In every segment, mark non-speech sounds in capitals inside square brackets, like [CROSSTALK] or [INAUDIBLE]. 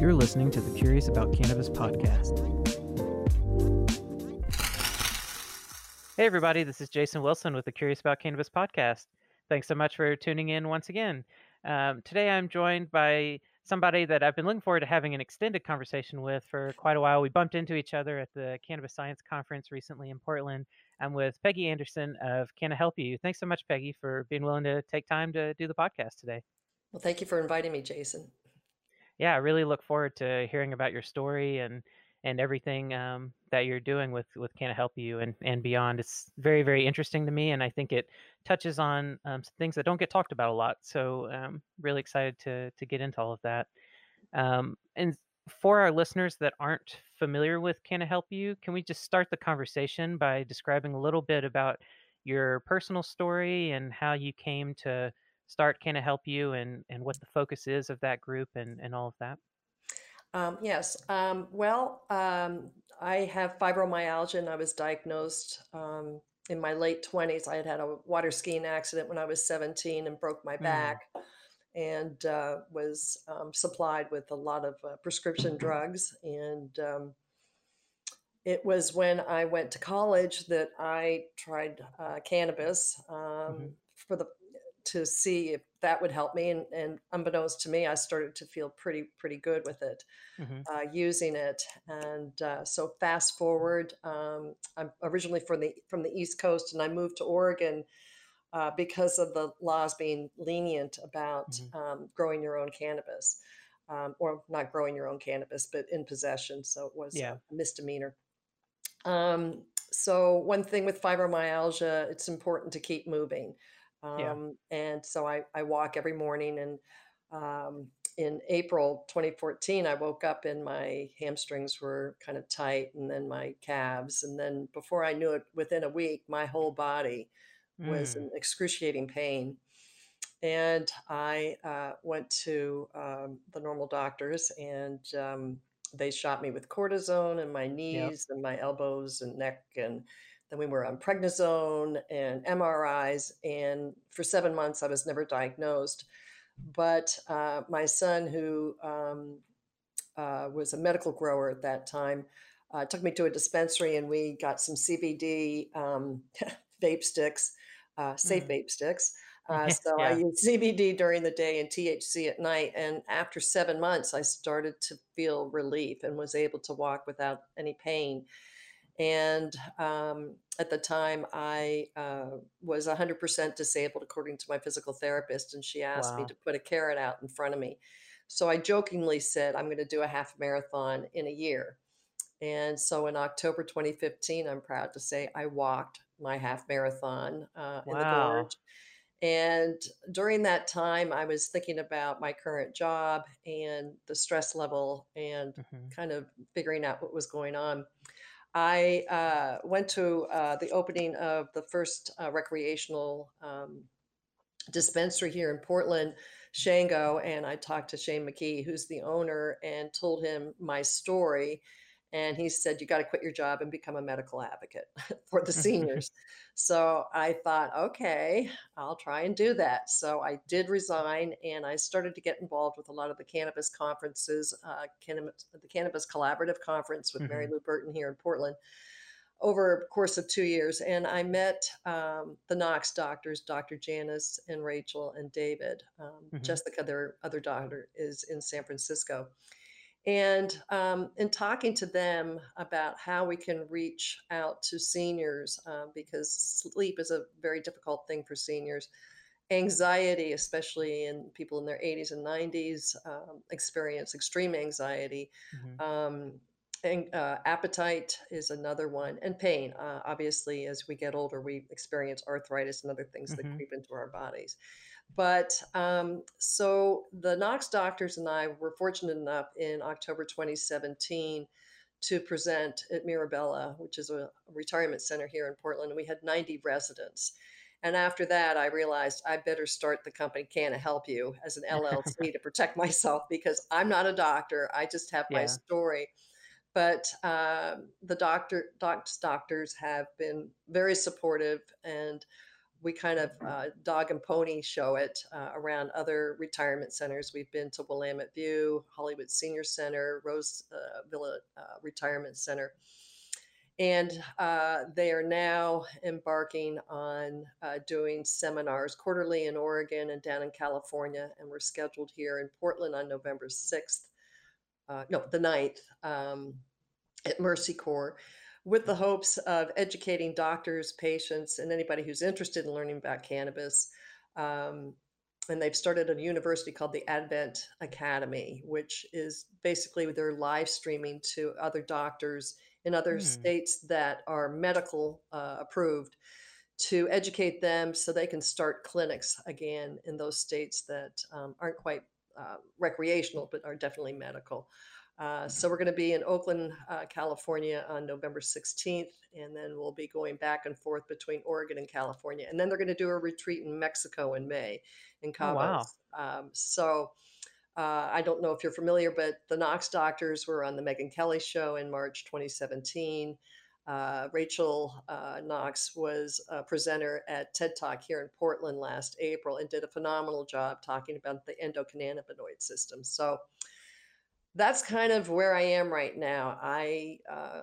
You're listening to the Curious About Cannabis podcast. Hey, everybody, this is Jason Wilson with the Curious About Cannabis podcast. Thanks so much for tuning in once again. Um, today, I'm joined by somebody that I've been looking forward to having an extended conversation with for quite a while. We bumped into each other at the Cannabis Science Conference recently in Portland. I'm with Peggy Anderson of Canna Help You? Thanks so much, Peggy, for being willing to take time to do the podcast today. Well, thank you for inviting me, Jason yeah, I really look forward to hearing about your story and and everything um, that you're doing with with Canna Help You and and beyond. It's very very interesting to me, and I think it touches on um, things that don't get talked about a lot. So um, really excited to to get into all of that. Um, and for our listeners that aren't familiar with Canna Help You, can we just start the conversation by describing a little bit about your personal story and how you came to start Canna Help You and, and what the focus is of that group and, and all of that? Um, yes. Um, well, um, I have fibromyalgia and I was diagnosed um, in my late 20s. I had had a water skiing accident when I was 17 and broke my mm. back mm. and uh, was um, supplied with a lot of uh, prescription drugs. And um, it was when I went to college that I tried uh, cannabis. Mm-hmm. For the to see if that would help me. And, and unbeknownst to me, I started to feel pretty pretty good with it, mm-hmm. uh, using it. And uh, so fast forward, um, I'm originally from the from the East Coast, and I moved to Oregon. Uh, because of the laws being lenient about mm-hmm. um, growing your own cannabis, um, or not growing your own cannabis, but in possession. So it was yeah. a misdemeanor. Um, so one thing with fibromyalgia, it's important to keep moving. Yeah. Um, and so I, I walk every morning. And um, in April 2014, I woke up and my hamstrings were kind of tight, and then my calves. And then before I knew it, within a week, my whole body was mm. in excruciating pain. And I uh, went to um, the normal doctors, and um, they shot me with cortisone in my knees yep. and my elbows and neck and then we were on prednisone and MRIs. And for seven months, I was never diagnosed. But uh, my son, who um, uh, was a medical grower at that time, uh, took me to a dispensary and we got some CBD um, [LAUGHS] vape sticks, uh, safe mm. vape sticks. [LAUGHS] Uh, so yeah. I used CBD during the day and THC at night. And after seven months, I started to feel relief and was able to walk without any pain. And um, at the time, I uh, was 100% disabled, according to my physical therapist. And she asked wow. me to put a carrot out in front of me. So I jokingly said, I'm going to do a half marathon in a year. And so in October 2015, I'm proud to say I walked my half marathon uh, wow. in the gorge. And during that time, I was thinking about my current job and the stress level and mm-hmm. kind of figuring out what was going on. I uh, went to uh, the opening of the first uh, recreational um, dispensary here in Portland, Shango, and I talked to Shane McKee, who's the owner, and told him my story. And he said, You got to quit your job and become a medical advocate [LAUGHS] for the [LAUGHS] seniors. so I thought, okay, I'll try and do that. So I did resign and I started to get involved with a lot of the cannabis conferences, uh, cannabis, the Cannabis Collaborative Conference with mm-hmm. Mary Lou Burton here in Portland over a course of two years. And I met um, the Knox doctors, Dr. Janice and Rachel and David. Um, mm-hmm. Jessica, their other daughter, is in San Francisco. And um, in talking to them about how we can reach out to seniors, uh, because sleep is a very difficult thing for seniors. Anxiety, especially in people in their 80s and 90s, um, experience extreme anxiety. Mm-hmm. Um, and, uh, appetite is another one, and pain. Uh, obviously, as we get older, we experience arthritis and other things mm-hmm. that creep into our bodies. But um, so the Knox doctors and I were fortunate enough in October 2017 to present at Mirabella, which is a retirement center here in Portland. And we had 90 residents. And after that, I realized I better start the company Canna Help You as an LLC [LAUGHS] to protect myself because I'm not a doctor. I just have my yeah. story. But uh, the doctor, docs, doctors have been very supportive and we kind of uh, dog and pony show it uh, around other retirement centers. We've been to Willamette View, Hollywood Senior Center, Rose uh, Villa uh, Retirement Center. And uh, they are now embarking on uh, doing seminars quarterly in Oregon and down in California. And we're scheduled here in Portland on November 6th, no, the 9th um, at Mercy Corps with the hopes of educating doctors, patients, and anybody who's interested in learning about cannabis. Um, and they've started a university called the Advent Academy, which is basically they're live streaming to other doctors in other Hmm. states that are medical uh, approved to educate them so they can start clinics again in those states that um, aren't quite uh, recreational but are definitely medical. Uh, so we're going to be in Oakland, uh, California on November 16th, and then we'll be going back and forth between Oregon and California. And then they're going to do a retreat in Mexico in May in Oh, wow. Um, so uh, I don't know if you're familiar, but the Knox doctors were on the Megyn Kelly show in March 2017. Uh, Rachel uh, Knox was a presenter at TED Talk here in Portland last April and did a phenomenal job talking about the endocannabinoid system. So that's kind of where I am right now. I uh,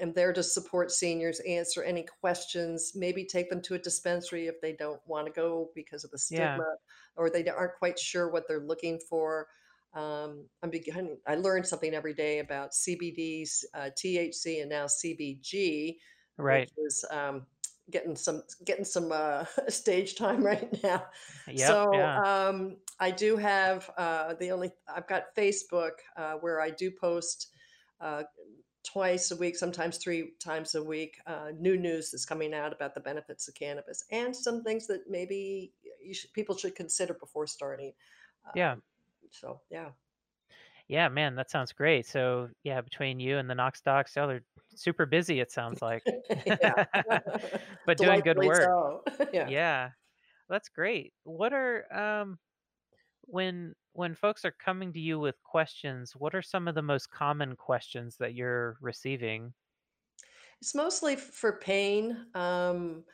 am there to support seniors, answer any questions, maybe take them to a dispensary if they don't want to go because of the Yeah. stigma or they aren't quite sure what they're looking for. Um, I'm beginning, I learn something every day about CBDs, uh, THC, and now CBG, which Right. is um, getting some getting some uh, [LAUGHS] stage time right now. Yep. So Yeah. um, I do have uh, the only I've got Facebook uh, where I do post uh, twice a week, sometimes three times a week, uh, new news that's coming out about the benefits of cannabis and some things that maybe you should, people should consider before starting. Yeah. Um, so yeah, Yeah, man, that sounds great. So, yeah, between you and the Knox Docs, y'all are super busy, it sounds like. [LAUGHS] yeah, [LAUGHS] But doing good work. so. [LAUGHS] yeah. Yeah. That's great. What are um when when folks are coming to you with questions, what are some of the most common questions that you're receiving? It's mostly f- for pain, um,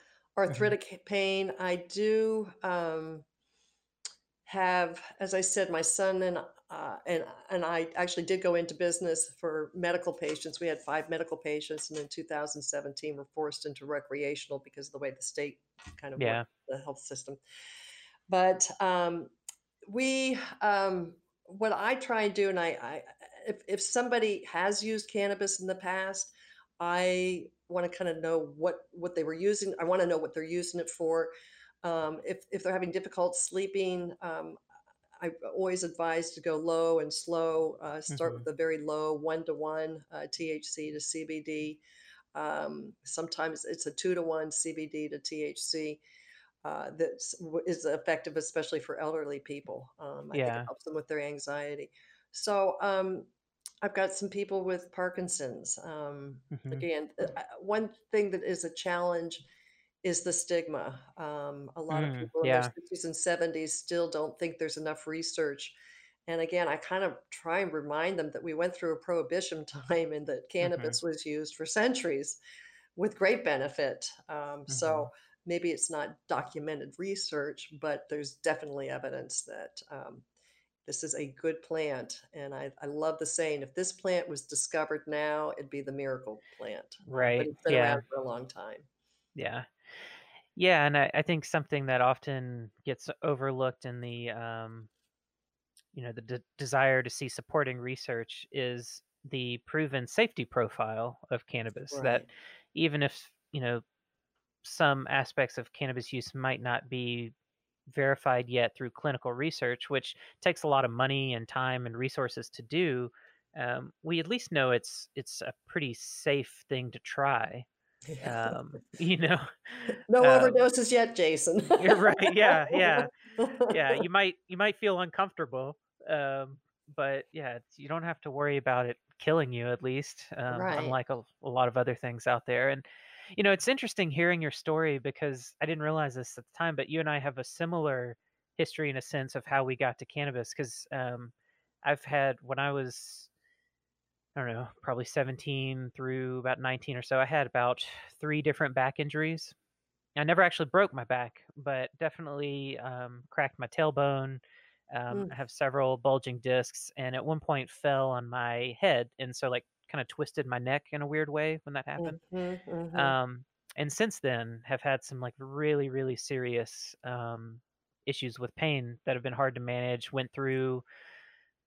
Mhm. arthritic pain. I do. Um, have, as I said, my son and uh, and and I actually did go into business for medical patients. We had five medical patients, and in 2017, were forced into recreational because of the way the state kind of worked Yeah. the health system. But um, we, um, what I try and do, and I, I if if somebody has used cannabis in the past, I want to kind of know what what they were using. I want to know what they're using it for. Um, if if they're having difficult sleeping, um, I always advise to go low and slow. Uh, start Mhm. with a very low one to one uh, THC to CBD. Um, sometimes it's a two to one CBD to THC uh, that is effective, especially for elderly people. Um, I think it Yeah. helps them with their anxiety. So um, I've got some people with Parkinson's. Um, Mhm. again, uh, uh, one thing that is a challenge is the stigma. Um, a lot of Mm, people in their yeah. 60s and 70s still don't think there's enough research. And again, I kind of try and remind them that we went through a prohibition [LAUGHS] time and that Mhm. cannabis was used for centuries with great benefit. Um, so Mhm. Maybe it's not documented research, but there's definitely evidence that um, this is a good plant. And I, I love the saying if this plant was discovered now, it'd be the miracle plant. Uh, but Right. it's been Yeah. around for a long time. Yeah. Yeah, and I, I think something that often gets overlooked in the um, you know, the de- desire to see supporting research is the proven safety profile of cannabis that even if, you know, some aspects of cannabis use might not be verified yet through clinical research, which takes a lot of money and time and resources to do, um, we at least know it's it's a pretty safe thing to try. Um, [LAUGHS] you know, [LAUGHS] No um, overdoses yet, Jason. [LAUGHS] you're right. Yeah, yeah, yeah. You might you might feel uncomfortable, um, but yeah, it's, you don't have to worry about it killing you. At least, um, Right. unlike a, a lot of other things out there. And you know, it's interesting hearing your story because I didn't realize this at the time, but you and I have a similar history in a sense of how we got to cannabis. Because um, I've had when I was I don't know, probably 17 through about 19 or so, I had about three different back injuries I never actually broke my back, but definitely um, cracked my tailbone. Um, Mm, I have several bulging discs, and at one point fell on my head, and so like kind of twisted my neck in a weird way when that happened. mhm, mhm. Um, and since then, have had some like really, really serious um, issues with pain that have been hard to manage. Went through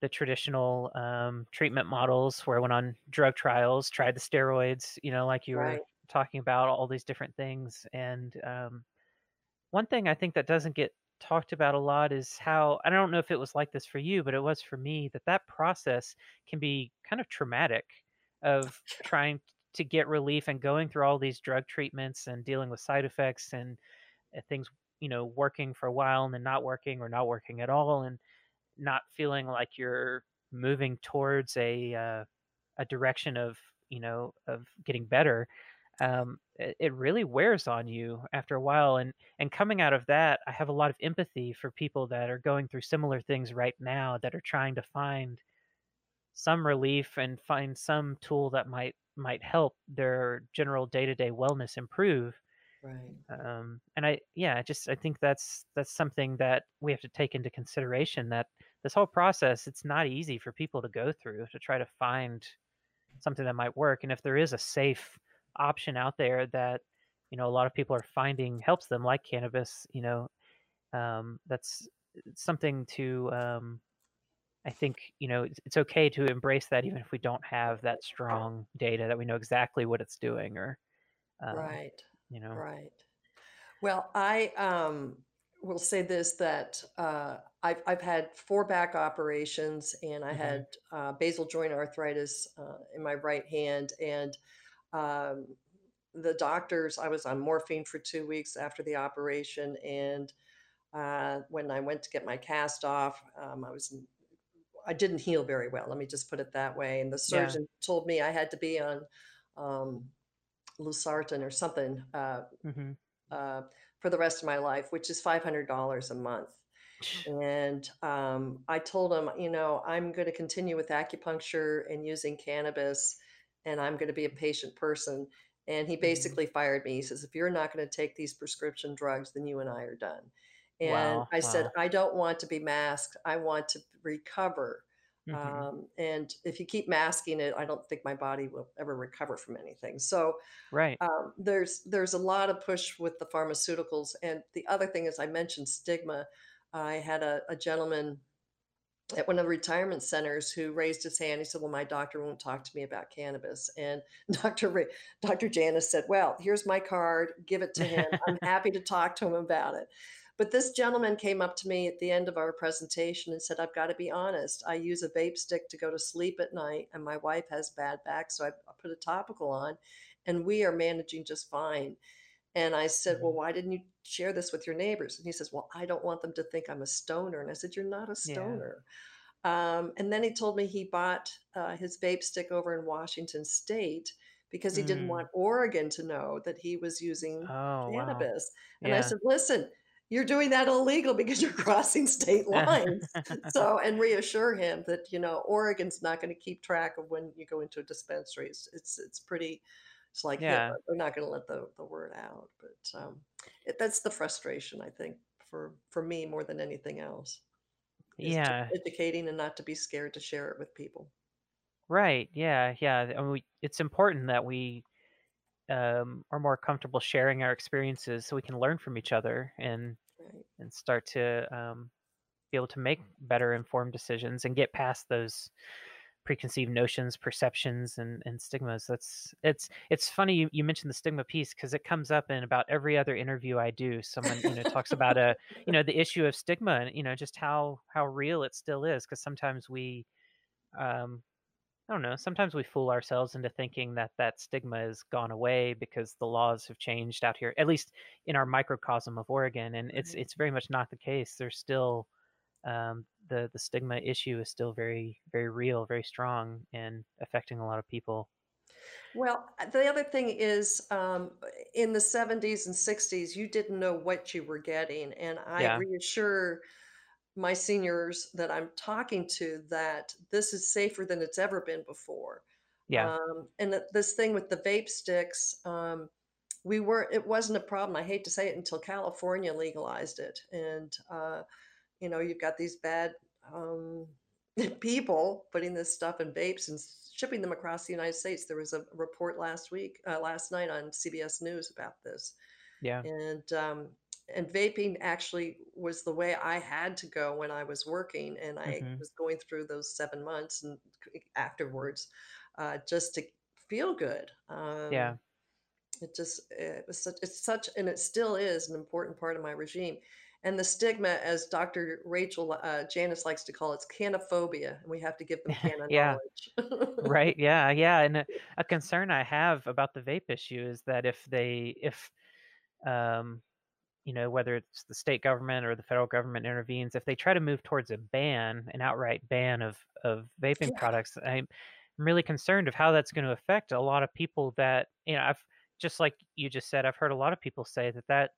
the traditional um, treatment models where I went on drug trials, tried the steroids, you know, like you Right, were talking about, all these different things. And um, one thing I think that doesn't get talked about a lot is how I don't know if it was like this for you, but it was for me that that process can be kind of traumatic of [LAUGHS] trying to get relief and going through all these drug treatments and dealing with side effects and uh, things, you know, working for a while and then not working or not working at all and not feeling like you're moving towards a uh, a direction of you know of getting better um, it, it really wears on you after a while and and coming out of that i have a lot of empathy for people that are going through similar things right now that are trying to find some relief and find some tool that might might help their general day-to-day wellness improve right, um, and I yeah, I just I think that's that's something that we have to take into consideration that this whole process it's not easy for people to go through to try to find something that might work. And if there is a safe option out there that you know a lot of people are finding helps them, like cannabis, you know, um, that's something to um, I think you know it's, it's okay to embrace that even if we don't have that strong data that we know exactly what it's doing or um, right, you know right. Well, I, um, will say this, that, uh, I've I've had 4 back operations, and I hmm had, uh, basal joint arthritis, uh, in my right hand, and, um, the doctors I was on morphine for 2 weeks after the operation, and, uh, when I went to get my cast off, um, I was I didn't heal very well, let me just put it that way, and the yeah surgeon told me I had to be on, um, losartan or something, uh, hmm uh, for the rest of my life, which is $500 a month. [SIGHS] And um, I told him, you know, I'm going to continue with acupuncture and using cannabis, and I'm going to be a patient person. And he hmm basically fired me. He says, if you're not going to take these prescription drugs, then you and I are done. And Wow, I said. I don't want to be masked. I want to recover. Mhm. Um, and if you keep masking it, I don't think my body will ever recover from anything. So Right. um, there's there's a lot of push with the pharmaceuticals, and the other thing is I mentioned stigma. I had a, a gentleman at one of the retirement centers who raised his hand. He said, "Well, my doctor won't talk to me about cannabis." And Dr. Ra- Dr. Janice said, "Well, here's my card. Give it to him. I'm happy to talk to him about it." But this gentleman came up to me at the end of our presentation and said, "I've got to be honest. I use a vape stick to go to sleep at night, and my wife has bad back, so I, put a topical on, and we are managing just fine." And I said, "Well, Mhm. why didn't you share this with your neighbors?" And he says, "Well, I don't want them to think I'm a stoner." And I said, "You're not a Yeah. stoner." Um, and then he told me he bought uh, his vape stick over in Washington State because he didn't Mm. want Oregon to know that he was using Oh, wow. cannabis. And I said, "Listen, you're doing that illegal because you're crossing state [LAUGHS] lines." So, and reassure him that you know Oregon's not going to keep track of when you go into a dispensary. It's it's, it's pretty. It's like HIPAA. Yeah. They're not going to let the, the word out. But um, it, that's the frustration I think for for me more than anything else Yeah. educating and not to be scared to share it with people. Right. Yeah, yeah. I mean, we it's important that we, um, are more comfortable sharing our experiences so we can learn from each other and Right. and start to, um, be able to make better informed decisions and get past those preconceived notions, perceptions, and and stigmas. That's it's it's funny you, you mentioned the stigma piece because it comes up in about every other interview I do. Someone you know talks about a you know the issue of stigma and you know just how how real it still is because sometimes we um I don't know sometimes we fool ourselves into thinking that that stigma has gone away because the laws have changed out here at least in our microcosm of Oregon and it's it's very much not the case. There's still um, the the stigma issue is still very very real, very strong, and affecting a lot of people. Well, uh, the other thing is, um, in the 70s and 60s, you didn't know what you were getting, and I Yeah, reassure my seniors that I'm talking to that this is safer than it's ever been before. yeah, Um, and that this thing with the vape sticks, um, we were it wasn't a problem, I hate to say it, until California legalized it, and, uh, you know, you've got these bad, um, [LAUGHS] people putting this stuff in vapes and shipping them across the United States. There was a report last week uh, last night on CBS News about this, Yeah. and, um, and vaping actually was the way I had to go when I was working, and I Mhm. was going through those 7 months and afterwards, uh, just to feel good, um Yeah. it just it was such it's such and it still is an important part of my regime. And the stigma, as Dr. Rachel uh, Janice likes to call it, it's canophobia, and we have to give them [LAUGHS] cana Yeah. knowledge. [LAUGHS] Right, yeah, yeah, and a a concern I have about the vape issue is that if they if, um, you know, whether it's the state government or the federal government intervenes, if they try to move towards a ban, an outright ban of of vaping Yeah, products, I'm really concerned of how that's gonna affect a lot of people that you know, I've just like you just said, I've heard a lot of people say that that's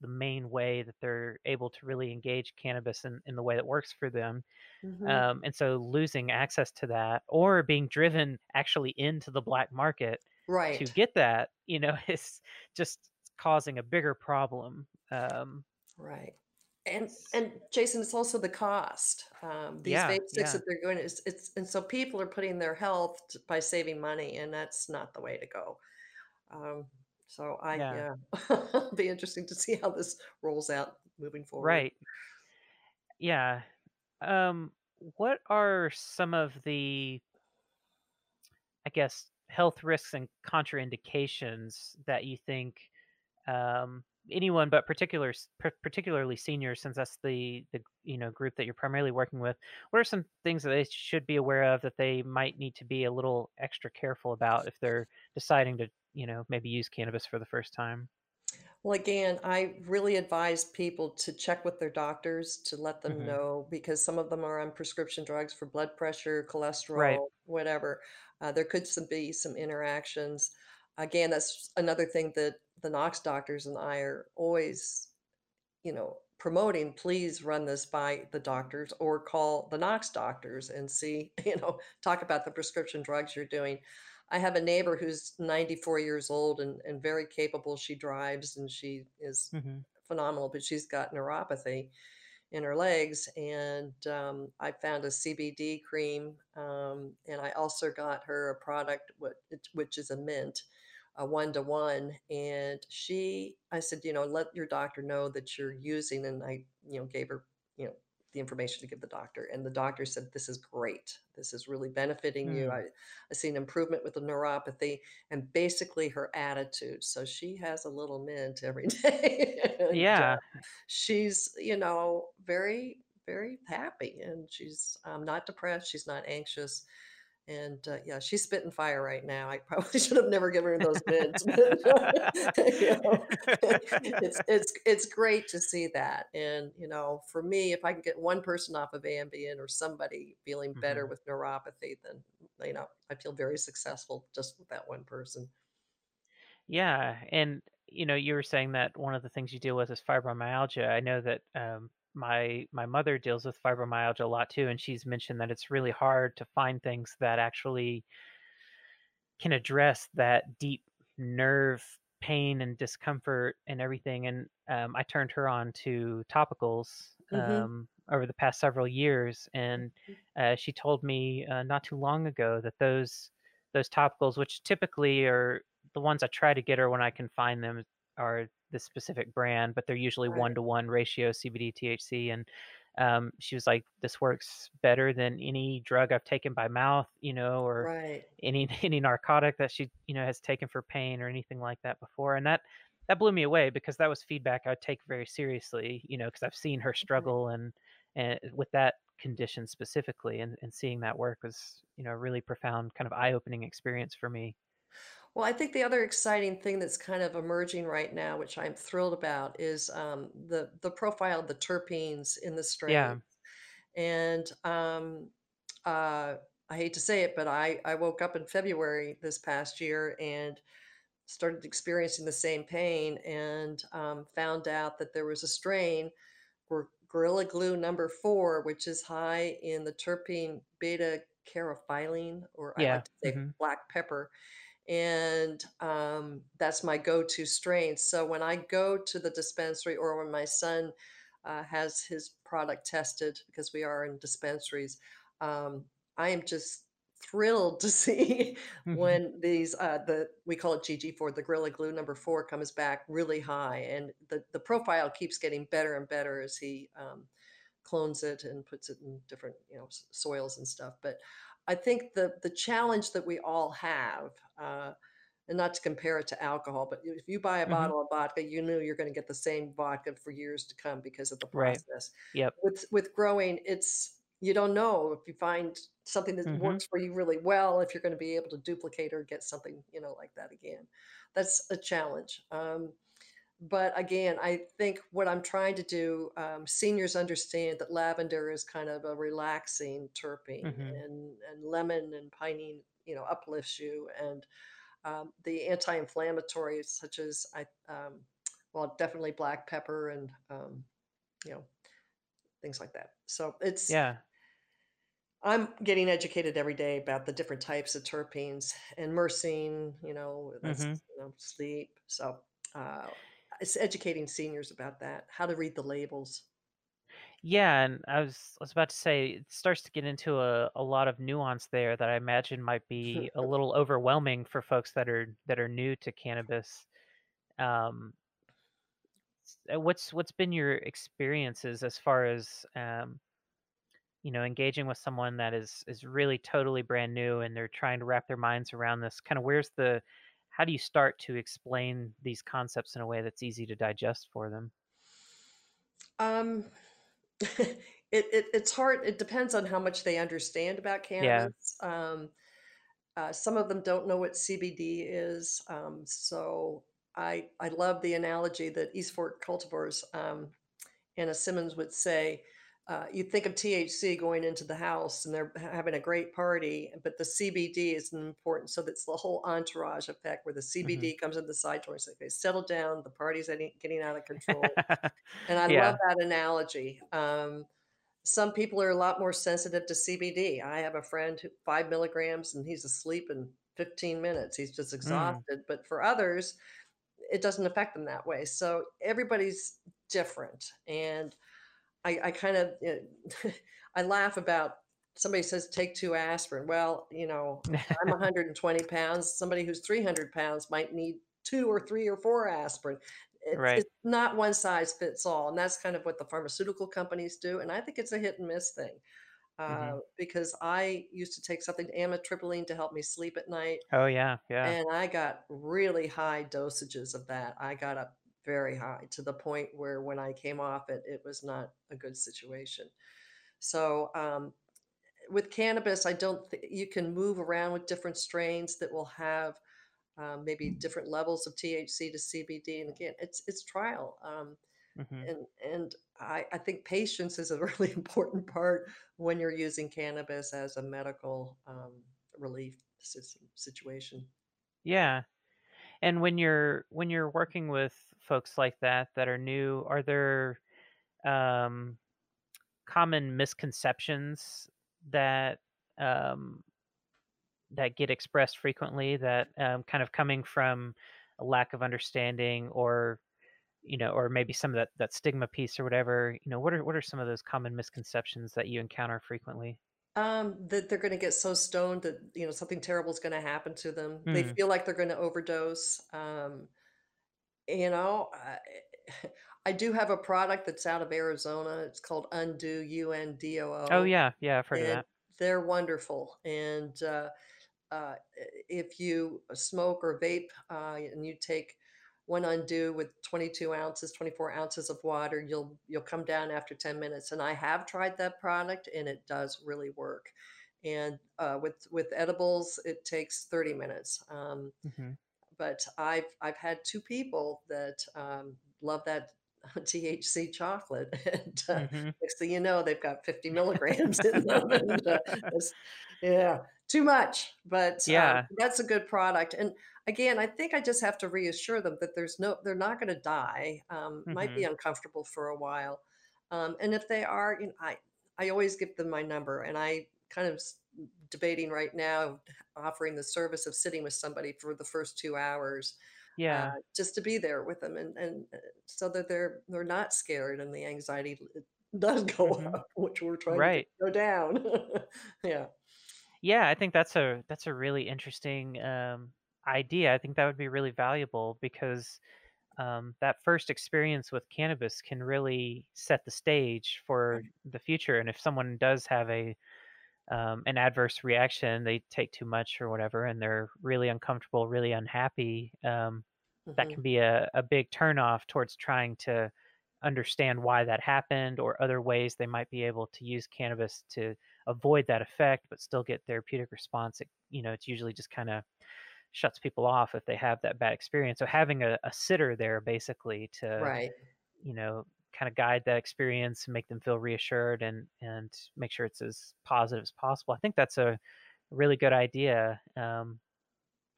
the main way that they're able to really engage cannabis in in the way that works for them. mhm, Um, and so losing access to that or being driven actually into the black market right. to get that, you know, [LAUGHS] is just causing a bigger problem. Um, right. And and Jason, it's also the cost. Um, these yeah, vape sticks yeah, that they're going to it's it's and so people are putting their health by saving money, and that's not the way to go. Um, so I yeah, yeah, it'll [LAUGHS] be interesting to see how this rolls out moving forward. right. Yeah. Um, what are some of the, I guess, health risks and contraindications that you think um, anyone, but particular, particularly seniors, since that's the the you know group that you're primarily working with. What are some things that they should be aware of that they might need to be a little extra careful about if they're deciding to you know maybe use cannabis for the first time? Well, again, I really advise people to check with their doctors to let them hmm know because some of them are on prescription drugs for blood pressure, Right. cholesterol, whatever. Uh, there could some be some interactions. Again, that's another thing that the Knox doctors and I are always, you know, promoting. Please run this by the doctors or call the Knox doctors and see, [LAUGHS] you know, talk about the prescription drugs you're doing. I have a neighbor who's 94 years old and, and very capable. She drives and she is hmm phenomenal, but she's got neuropathy in her legs. And um, I found a CBD cream, um, and I also got her a product what which is a mint, a one to one. And she, I said, you know, let your doctor know that you're using, and I, you know, gave her, you know. The information to give the doctor, and the doctor said, "This is great. This is really benefiting you. I, Mm. I see an improvement with the neuropathy and basically her attitude." So she has a little mint every [LAUGHS] day, and Yeah. she's, you know, very, very happy and she's um, not depressed. She's not anxious. And uh, yeah, she's spitting fire right now. I probably [LAUGHS] should have never given her those but [LAUGHS] you know, [LAUGHS] it's it's it's great to see that. And you know, for me, if I can get one person off of Ambien or somebody feeling better hmm with neuropathy, then you know, I feel very successful just with that one person. Yeah, and you know, you were saying that one of the things you deal with is fibromyalgia. I know that um, my my mother deals with fibromyalgia a lot too, and she's mentioned that it's really hard to find things that actually can address that deep nerve pain and discomfort and everything. And um, I turned her on to topicals hmm um, over the past several years, and uh, she told me uh, not too long ago that those those topicals, which typically are the ones I try to get her when I can find them, are this specific brand, but they're usually one to one ratio CBD THC, and um, she was like, "This works better than any drug I've taken by mouth, you know, or right, any [LAUGHS] any narcotic that she, you know, has taken for pain or anything like that before." And that that blew me away because that was feedback I would take very seriously, you know, because I've seen her right. struggle and and with that condition specifically, and and seeing that work was, you know, a really profound kind of eye-opening experience for me. Well, I think the other exciting thing that's kind of emerging right now, which I'm thrilled about, is um, the the profile of the terpenes in the strain. Yeah, And um, uh, I hate to say it, but I I woke up in February this past year and started experiencing the same pain, and um, found out that there was a strain, Gor- Gorilla Glue number four, which is high in the terpene beta caryophyllene, or I yeah, like to say mhm, black pepper and um, that's my go-to strain. So when I go to the dispensary or when my son uh, has his product tested, because we are in dispensaries, um, I am just thrilled [LAUGHS] to see Mhm. when these uh, the we call it GG4, the Gorilla Glue number four comes back really high, and the the profile keeps getting better and better as he um, clones it and puts it in different you know soils and stuff. But I think the the challenge that we all have. Uh, and not to compare it to alcohol, but if you buy a Mhm. bottle of vodka, you know you're going to get the same vodka for years to come because of the process. Right. Yep. With with growing, it's you don't know if you find something that Mhm. works for you really well, if you're going to be able to duplicate or get something, you know, like that again. That's a challenge. Um, but again, I think what I'm trying to do, um, seniors understand that lavender is kind of a relaxing terpene, Mhm. and and lemon and pinene, you know, uplifts you, and um, the anti-inflammatories such as I, um, well, definitely black pepper and um, you know things like that. So it's Yeah. I'm getting educated every day about the different types of terpenes and myrcene. You know, Mhm. you know sleep. So uh, it's educating seniors about that, how to read the labels. Yeah, and I was I was about to say it starts to get into a, a lot of nuance there that I imagine might [LAUGHS] be a little overwhelming for folks that are that are new to cannabis. Um, uh, what's what's been your experiences as far as um, you know engaging with someone that is is really totally brand new and they're trying to wrap their minds around this? Kind of where's the how do you start to explain these concepts in a way that's easy to digest for them? um, [LAUGHS] it, it it's hard. It depends on how much they understand about Yeah. cannabis. Um, Uh, some of them don't know what CBD is. Um, so I I love the analogy that East Fork cultivars um, Anna Simmons would say. Uh, you think of THC going into the house and they're having a great party, but the CBD is important. So that's the whole entourage effect where the CBD comes in the side door and says, okay, settle down. The party's getting getting out of control. [LAUGHS] And I love that analogy. Um, some people are a lot more sensitive to CBD. I have a friend who 5 milligrams, and he's asleep in 15 minutes. He's just Mm, exhausted, but for others, it doesn't affect them that way. So everybody's different, and I I kind of, eh [LAUGHS] I laugh about somebody says, "Take 2 aspirin." Well, you know, [LAUGHS] I'm 120 pounds. Somebody who's 300 pounds might need 2 or 3 or 4 aspirin. It's right. it's not one size fits all, and that's kind of what the pharmaceutical companies do, and I think it's a hit and miss thing, uh, hmm because I used to take something amitriptyline to help me sleep at night, Oh yeah, yeah. and I got really high dosages of that. I got up very high to the point where when I came off it, it was not a good situation. So, um, with cannabis, I don't think you can move around with different strains that will have um, maybe different levels of THC to CBD. And again, it's it's trial. Um, hmm and and I, I think patience is a [LAUGHS] really important part when you're using cannabis as a medical um, relief system situation. Yeah. And when you're when you're working with folks like that that are new, are there um, common misconceptions that um, that get expressed frequently that um, kind of coming from a lack of understanding or you know or maybe some of that that stigma piece or whatever you know what are what are some of those common misconceptions that you encounter frequently Um, that they're going to get so stoned that you know something terrible is going to happen to them. They mm, feel like they're going to overdose. Um, You know, I [LAUGHS] I do have a product that's out of Arizona. It's called Undo, u n d o oh yeah yeah i've heard of and that they're wonderful. And uh, uh, if you smoke or vape uh, and you take one Undo with 22 ounces, 24 ounces of water, you'll you'll come down after 10 minutes. And I have tried that product, and it does really work. And uh, with with edibles, it takes 30 minutes. Um, hmm but I've I've had 2 people that, um, love that [LAUGHS] THC chocolate, [LAUGHS] and, uh, hmm next thing you know, they've got 50 [LAUGHS] milligrams in them, and, uh, yeah, too much, but, um, yeah. that's a good product, and again, I think I just have to reassure them that there's no they're not gonna die, um, might be hmm uncomfortable for a while, um, and if they are, you know, I I always give them my number, and I kind of debating right now offering the service of sitting with somebody for the first 2 hours, uh, Yeah. just to be there with them and and, uh, so that they're they're not scared and the anxiety does go [LAUGHS] Mhm. up, which we're trying Right. to go down. [LAUGHS] Yeah. Yeah, I think that's a that's a really interesting, um, idea. I think that would be really valuable because, um, that first experience with cannabis can really set the stage for the future, and if someone does have a, um, an adverse reaction, they take too much or whatever, and they're really uncomfortable, really unhappy, um, that Mhm. can be a a big turn-off towards trying to understand why that happened or other ways they might be able to use cannabis to avoid that effect, but still get therapeutic response. It you know, it's usually just kinda shuts people off if they have that bad experience. So having a a sitter there basically to, Right. you know, kinda guide that experience and make them feel reassured and and make sure it's as positive as possible. I think that's a really good idea. Um,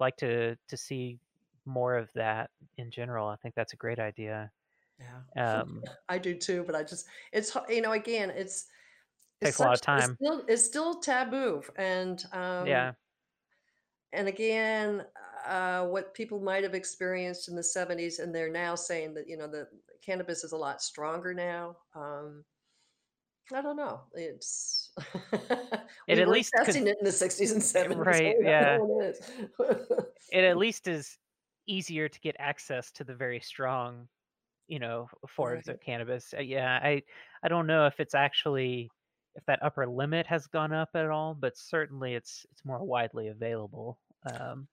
like to to see more of that in general. I think that's a great idea. Yeah. Um [LAUGHS] I do too, but I just it's you know, again, it's it's Takes a lot such of it's time. still it's still taboo and, um Yeah. and again, uh, what people might have experienced in the '70s, and they're now saying that, you know, that cannabis is a lot stronger now, um I don't know. It's [LAUGHS] It we at weren't least testing it in the '60s and Eh, '70s, right, we yeah. it. [LAUGHS] It at least is easier to get access to the very strong, you know, forms of cannabis. Uh, yeah, I I don't know if it's actually if that upper limit has gone up at all, but certainly it's it's more widely available, um,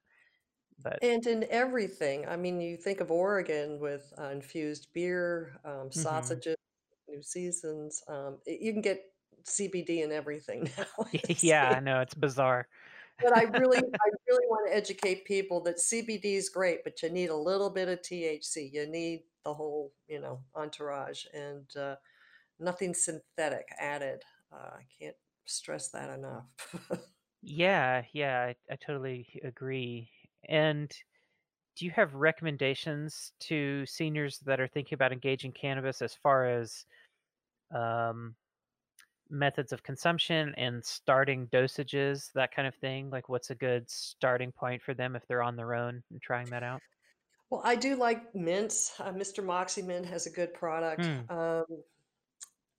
but And in everything. I mean, you think of Oregon with, uh, infused beer, um, Mhm. sausages, New Seasons, um, y you can get CBD in everything [LAUGHS] now, [LAUGHS] it's Yeah, I know, it's bizarre. But I [LAUGHS] really I really wanna educate people that CBD is great, but you need a little bit of THC. You need the whole, you know, entourage and, uh, nothing synthetic added. Uh, I can't stress that enough. Yeah, yeah, I I totally agree. And do you have recommendations to seniors that are thinking about engaging cannabis as far as, um, methods of consumption and starting dosages, that kind of thing? Like, what's a good starting point for them if they're on their own and trying that out? Well, I do like mints. Uh, Mr. Moxie Mint has a good product. Hmm. Um,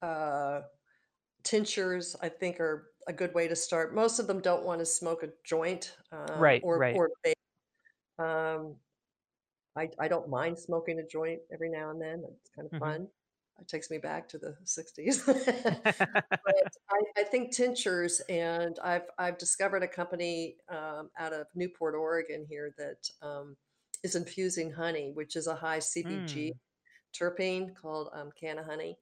uh, tinctures, I think, are a good way to start. Most of them don't wanna smoke a joint, um, Right, or right. or vape. Um, I I don't mind smoking a joint every now and then, it's kinda Mhm. fun. It takes me back to the '60s. [LAUGHS] But [LAUGHS] I I think tinctures and I've I've discovered a company, um, out of Newport, Oregon here that, um, is infusing honey, which is a high CBG Mm. terpene called, um, Canna Honey,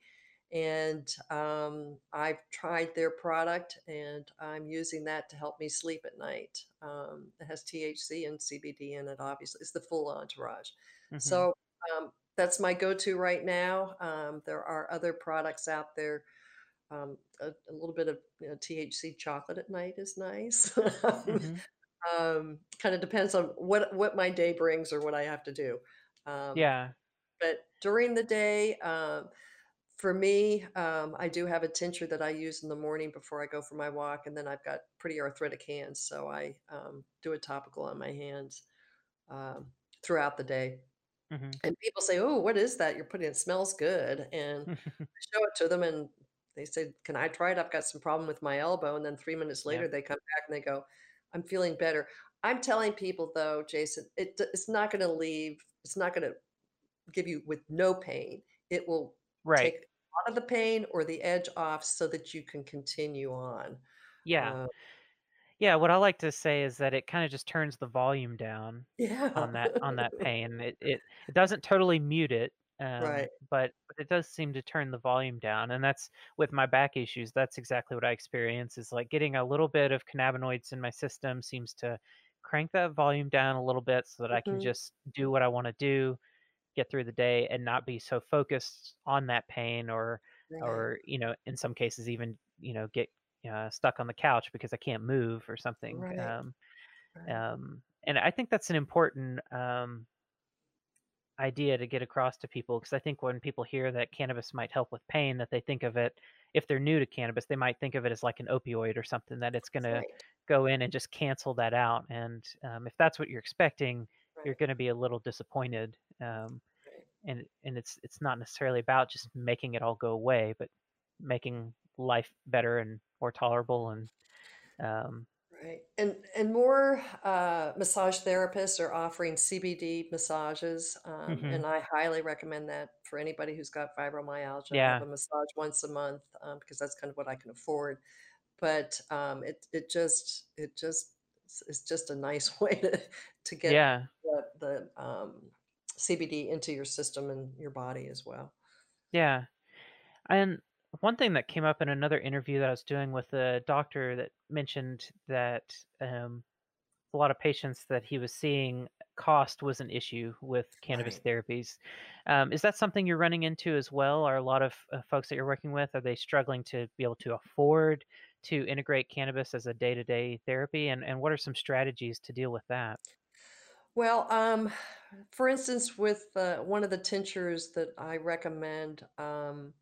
and, um, I've tried their product, and I'm using that to help me sleep at night. Um, it has THC and CBD in it, obviously, it's the full entourage. Mhm. So, um, that's my go-to right now. Um, there are other products out there. Um, a a little bit of, you know, THC chocolate at night is nice. [LAUGHS] Mhm. Um, kinda depends on what what my day brings or what I have to do. Um, Yeah. but during the day, um, for me, um, I do have a tincture that I use in the morning before I go for my walk, and then I've got pretty arthritic hands, so I, um, do a topical on my hands, um, throughout the day. Mhm. And people say, "Oh, what is that you're putting? It smells good." And I [LAUGHS] show it to them, and they said, "Can I try it? I've got some problem with my elbow." And then 3 minutes later, they come back and they go, "I'm feeling better." I'm telling people though, Jason, it it's not gonna leave it's not gonna give you with no pain. It will take Right. a lot of the pain or the edge off so that you can continue on. Yeah. Uh Yeah, what I like to say is that it kinda just turns the volume down Yeah. on that on that [LAUGHS] pain. It it it doesn't totally mute it, um, Right. but but it does seem to turn the volume down, and that's with my back issues, that's exactly what I experience, is, like, getting a little bit of cannabinoids in my system seems to crank that volume down a little bit so that I can Mhm. just do what I wanna do, get through the day, and not be so focused on that pain or Right. or, you know, in some cases, even, you know, get, uh, stuck on the couch because I can't move or something, Right. um Right. um, and I think that's an important, um idea to get across to people because I think when people hear that cannabis might help with pain, that they think of it if they're new to cannabis, they might think of it as like an opioid or something that it's gonna go in and just cancel that out, and, um, if that's what you're expecting, you're gonna be a little disappointed, um, right, and and it's it's not necessarily about just making it all go away, but making life better and more tolerable and, um right. And and more uh, massage therapists are offering CBD massages, um, Mhm. and I highly recommend that for anybody who's got fibromyalgia. I have Yeah. a massage once a month um, because that's kind of what I can afford. But um, it it just it just it's it's just a nice [LAUGHS] way to to get Yeah. the, the um, CBD into your system and your body as well. Yeah. And one thing that came up in another interview that I was doing with a doctor that mentioned that um, a lot of patients that he was seeing, cost was an issue with cannabis Right. therapies. Um, is that something you're running into as well? Are a lot of uh, folks that you're working with are they struggling to be able to afford to integrate cannabis as a day-to-day therapy? And and what are some strategies to deal with that? Well, um, [SIGHS] for instance, with uh, one of the tinctures that I recommend, um,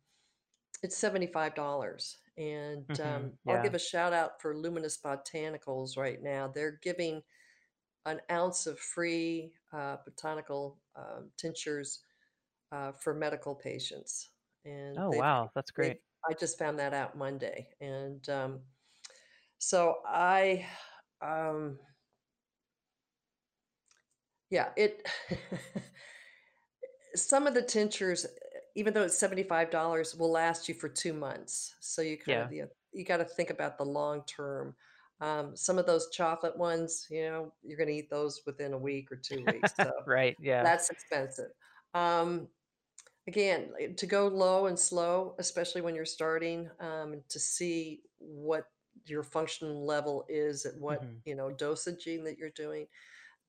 it's $75. And hmm um, I'll give a shout out for Luminous Botanicals right now. They're giving an ounce of free uh, botanical um, tinctures uh, for medical patients. And Oh wow, that's great. I just found that out Monday. And um, so I, um, yeah, it, [LAUGHS] Some of the tinctures, eh, even though it's $75, will last you for 2 months. So you kind Yeah. of you you gotta think about the long term. Um, some of those chocolate ones, you know, you're gonna eat those within a week or 2 weeks, [LAUGHS] so right. Yeah. that's expensive. Um, again, eh, to go low and slow, especially when you're starting, um, to see what your function level is at what, hmm you know, dosaging that you're doing.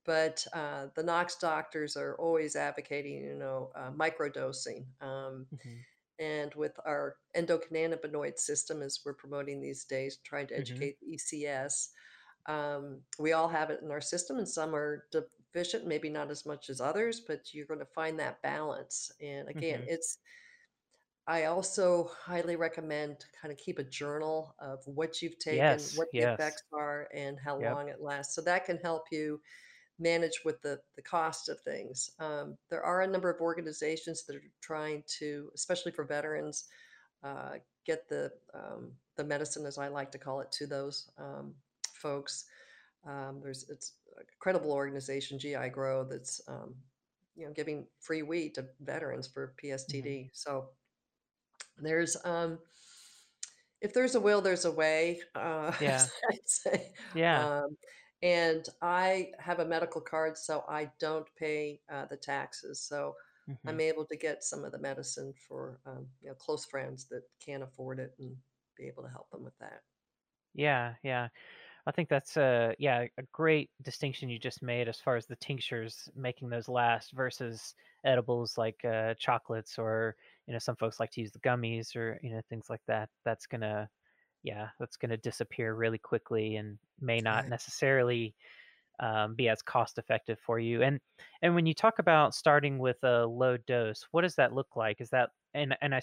But, uh, the Knox doctors are always advocating, you know, uh, microdosing, um, hmm and with our endocannabinoid system, as we're promoting these days, trying to hmm educate the ECS, um, we all have it in our system, and some are deficient, maybe not as much as others, but you're gonna find that balance, and again, hmm it's I also highly recommend to kinda keep a journal of what you've taken, Yes. what the Yes. effects are, and how Yep. long it lasts, so that can help you manage with the the cost of things. Um, there are a number of organizations that are trying to, especially for veterans, uh, get the um, the medicine, as I like to call it, to those um, folks. Um, there's it's credible organization, GI Grow, that's um, you know giving free weed to veterans for PSTD. So there's um, if there's a will, there's a way, uh, [LAUGHS] Yeah. as I say. Yeah. Um, and I have a medical card, so I don't pay, uh, the taxes, so hmm I'm able to get some of the medicine for, um, you know, close friends that can't afford it and be able to help them with that. Yeah. Yeah. I think that's a yeah a great distinction you just made as far as the tinctures making those last versus edibles like uh, chocolates or you know some folks like to use the gummies or you know things like that. That's gonna yeah that's gonna disappear really quickly and may not Right. necessarily um, be as cost effective for you. And and when you talk about starting with a low dose, what does that look like? Is that and and I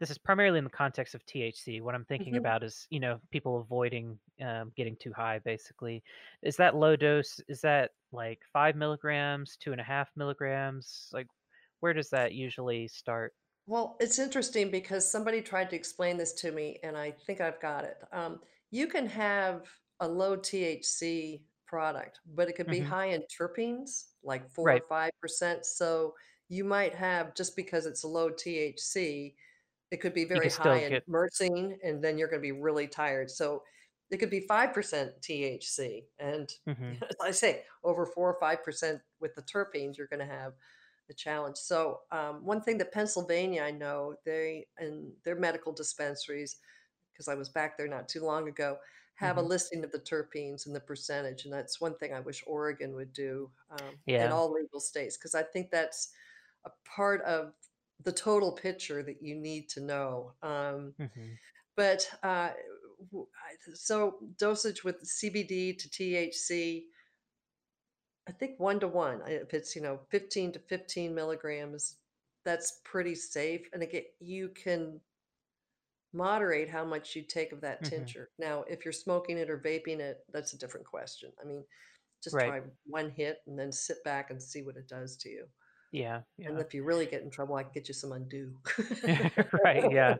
this is primarily in the context of THC. What I'm thinking Mhm. about is, you know, people avoiding um, getting too high. Basically, is that low dose? Is that like five milligrams, two and a half milligrams? Like, where does that usually start? Well, it's interesting because somebody tried to explain this to me, and I think I've got it. Um, you can have a low THC product, but it could be hmm high in terpenes, like 4 or 5%. So you might have, just because it's a low THC, it could be very high in get. myrcene, and then you're going to be really tired. So it could be 5% THC. And [LAUGHS] hmm as I say, over 4 or 5% with the terpenes, you're going to have the challenge. So, um, one thing that Pennsylvania, I know, they and their medical dispensaries, because I was back there not too long ago, have a hmm listing of the terpenes and the percentage, and that's one thing I wish Oregon would do, um, Yeah. all legal states, because I think that's a part of the total picture that you need to know. Um, hmm but uh, so dosage with CBD to THC, I think 1 to 1. If it's, you know, 15 to 15 milligrams, that's pretty safe, and again, you can moderate how much you take of that Mhm. tincture. Now, if you're smoking it or vaping it, that's a different question. I mean, just Right. try 1 hit and then sit back and see what it does to you. Yeah, And yeah. if you really get in trouble, I can get you some Undo. [LAUGHS] Right, yeah.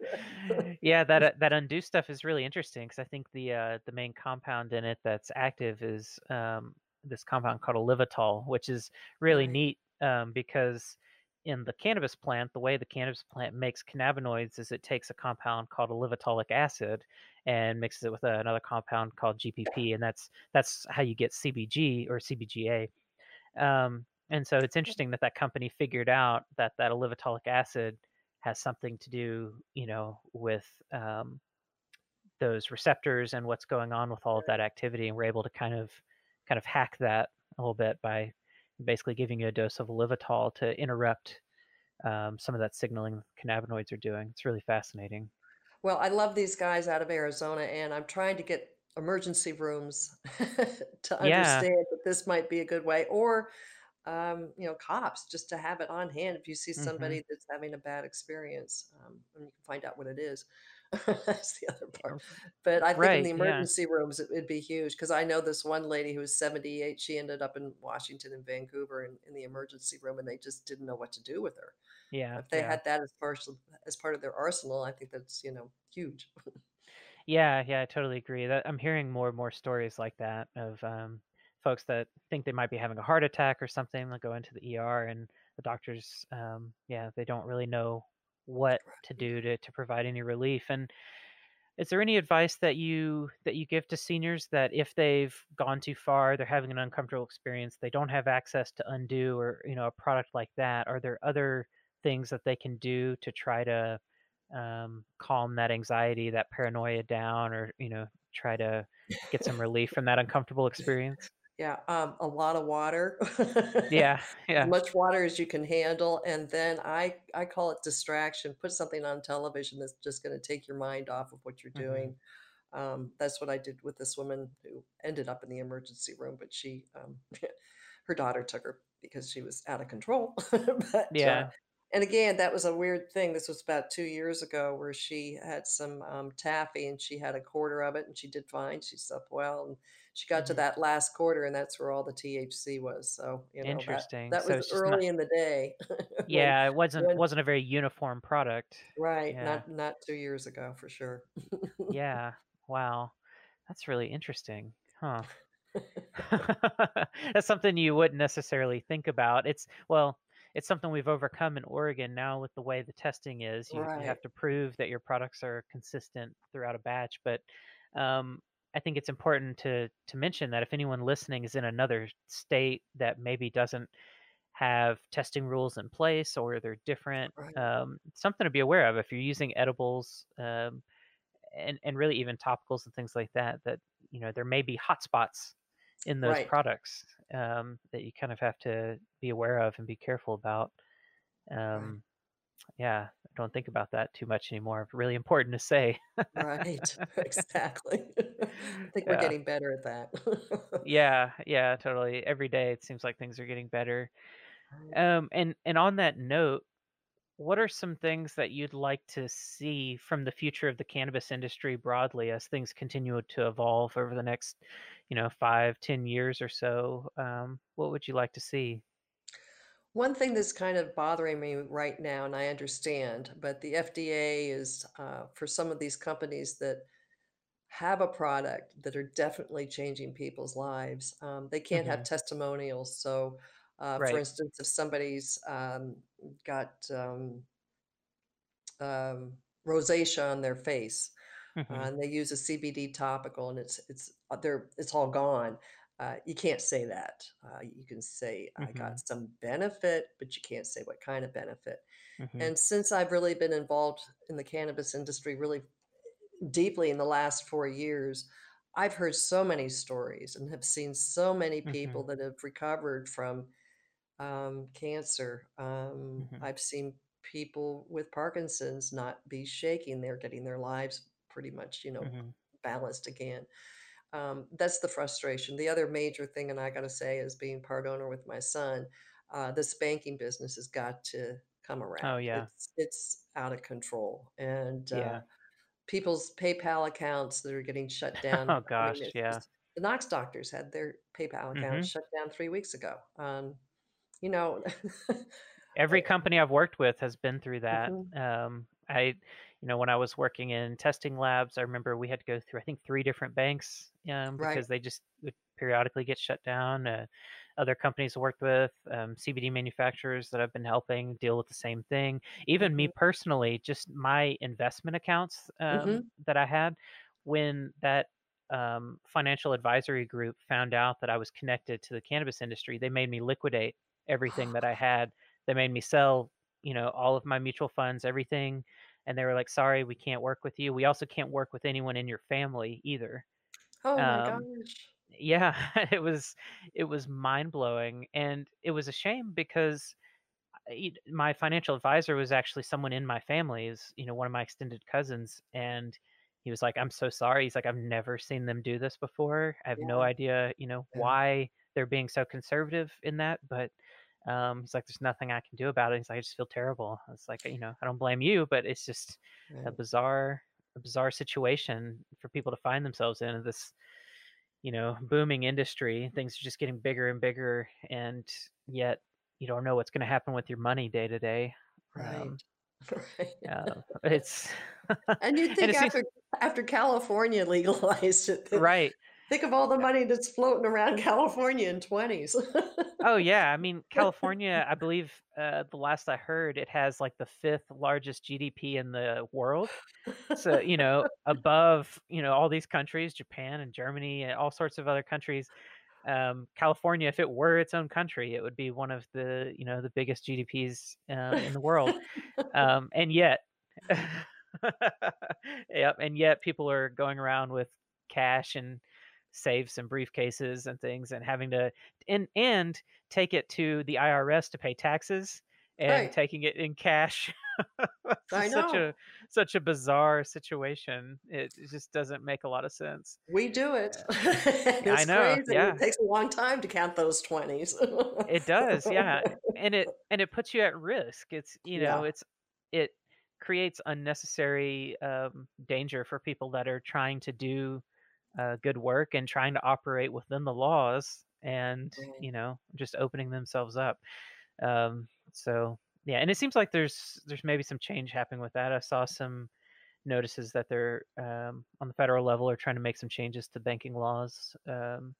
[LAUGHS] Yeah, that, uh that Undo stuff is really interesting because I think the, uh, the main compound in it that's active is, um, this compound called olivetol, which is really Right. neat, um, because in the cannabis plant, the way the cannabis plant makes cannabinoids is it takes a compound called olivetolic acid and mixes it with another compound called GPP, and that's that's how you get CBG or CBGA. Um, and so it's interesting that that company figured out that that olivetolic acid has something to do, you know, with, um, those receptors and what's going on with all of that activity, and we're able to kind of kind of hack that a little bit by basically giving you a dose of olivetol to interrupt, um, some of that signaling cannabinoids are doing. It's really fascinating. Well, I love these guys out of Arizona, and I'm trying to get emergency rooms [LAUGHS] to Yeah. understand that this might be a good way or, um, you know, cops just to have it on hand if you see Mhm. somebody that's having a bad experience, um, and you can find out what it is. [LAUGHS] That's the other part. But I think in the Right, yeah. emergency rooms, it it'd be huge because I know this one lady who was 78, she ended up in Washington and Vancouver in in the emergency room, and they just didn't know what to do with her. Yeah, If they yeah. had that as partial as part of their arsenal, I think that's, you know, huge. [LAUGHS] Yeah, yeah, I totally agree, that I'm hearing more and more stories like that of, um, folks that think they might be having a heart attack or something, they'll go into the ER and the doctors, um, yeah, they don't really know what to do to to provide any relief, and is there any advice that you that you give to seniors that if they've gone too far, they're having an uncomfortable experience, they don't have access to Undo or, you know, a product like that, are there other things that they can do to try to, um, calm that anxiety, that paranoia down, or, you know, try to get some relief from that uncomfortable [LAUGHS] experience? Yeah, um, a lot of water. [LAUGHS] Yeah, As yeah. much water as you can handle, and then I I call it distraction, put something on television that's just gonna take your mind off of what you're Mhm. doing. Um, that's what I did with this woman who ended up in the emergency room, but she, um, [LAUGHS] her daughter took her because she was out of control. [LAUGHS] But, uh Yeah. and again, that was a weird thing, this was about 2 years ago where she had some, um, taffy and she had a quarter of it and she did fine, she slept well, and she got to Mhm. that last quarter and that's where all the THC was, so, you know, Interesting, that so was it's just not early in the day [LAUGHS] when Yeah, it wasn't when wasn't a very uniform product. Right, Yeah. not not 2 years ago for sure. [LAUGHS] Yeah, wow. That's really interesting, huh. [LAUGHS] That's something you wouldn't necessarily think about, it's well, it's something we've overcome in Oregon now with the way the testing is, you you have to prove that your products are consistent throughout a batch, but, um, I think it's important to to mention that if anyone listening is in another state that maybe doesn't have testing rules in place or they're different, Right. um, something to be aware of if you're using edibles, um, and and really even topicals and things like that, that, you know, there may be hotspots in those Right. products, um, that you kind of have to be aware of and be careful about. Right. Um, yeah, don't think about that too much anymore, really important to say. Right, [LAUGHS] [LAUGHS] exactly. I think we're Yeah. getting better at that. Yeah, yeah, totally, every day it seems like things are getting better. Um, and and on that note, what are some things that you'd like to see from the future of the cannabis industry broadly as things continue to evolve over the next, you know, five, ten years or so? Um, what would you like to see? One thing that's kind of bothering me right now, and I understand, but the FDA is, uh, for some of these companies that have a product that are definitely changing people's lives, um, they can't have Mhm. testimonials, so, uh, for instance, if somebody's, um, got, um um, rosacea on their face, uh, Mhm. and they use a CBD topical and it's it's uh, they're it's all gone, uh, you can't say that. Uh, you can say, "I got Mhm. some benefit," but you can't say what kind of benefit. Mhm. And since I've really been involved in the cannabis industry really deeply in the last 4 years, I've heard so many stories and have seen so many people Mhm. that have recovered from, um, cancer. Um, Mhm. I've seen people with Parkinson's not be shaking, they're getting their lives pretty much, you know, balanced again. Um, that's the frustration. The other major thing, and I gotta say, is being part owner with my son, uh, this banking business has got to come around. Oh, around. yeah. It's it's of control, and, uh Yeah. people's PayPal accounts that are getting shut [LAUGHS] down. Oh I mean, gosh, yeah. just the Knox doctors had their PayPal accounts Mhm. shut down 3 weeks ago. Um, you know, [LAUGHS] Every company I've worked with has been through that. Mhm. Um, I you know, when I was working in testing labs, I remember we had to go through, I think, 3 different banks, um, Right. because they just would periodically get shut down. Uh, other companies I worked with, um, CBD manufacturers that I've been helping deal with the same thing. Even me Mhm. personally, just my investment accounts, um, Mhm. that I had, when that, um, financial advisory group found out that I was connected to the cannabis industry, they made me liquidate everything that I had. They made me sell, you know, all of my mutual funds, everything, and they were like, "Sorry, we can't work with you. We also can't work with anyone in your family either." Oh my Um, gosh. yeah, [LAUGHS] it was it was mind-blowing, and it was a shame because I e my financial advisor was actually someone in my family, is, you know, one of my extended cousins, and he was like, "I'm so sorry." He's like, "I've never seen them do this before. I have no idea, you know, Yeah. why they're being so conservative in that, but" um, he's like, "There's nothing I can do about it." He's like, "I just feel terrible." It's like, you know, "I don't blame you, but it's just a bizarre a bizarre situation for people to find themselves in, in this, you know, booming industry. Things are just getting bigger and bigger, and yet you don't know what's gonna happen with your money day to day." Right. Um, [LAUGHS] Right. uh, it's And you'd [LAUGHS] think it seems after after California legalized it, Right. Think of all the money that's floating around [LAUGHS] California in 20s. Oh, yeah, I mean, [LAUGHS] California, I believe, uh, the last I heard, it has, like, the 5th largest GDP in the world. So, you know, [LAUGHS] above, you know, all these countries, Japan and Germany and all sorts of other countries. Um, California, if it were its own country, it would be one of the, you know, the biggest GDPs, um, in the world. Um, and yet Yep, and yet people are going around with cash and safes and briefcases and things and having to and and take it to the IRS to pay taxes and Right. taking it in cash. [LAUGHS] I just such know. a such a bizarre situation. It it just doesn't make a lot of sense. We do it. [LAUGHS] I know, crazy. It takes a long time to count those 20s. It does, yeah, and it [LAUGHS] and it puts you at risk. It's, you know, Yeah. it's it creates unnecessary, um, danger for people that are trying to do, uh, good work and trying to operate within the laws and, you know, just opening themselves up. Um, so, yeah, and it seems like there's there's maybe some change happening with that. I saw some notices that they're, um, on the federal level are trying to make some changes to banking laws, um,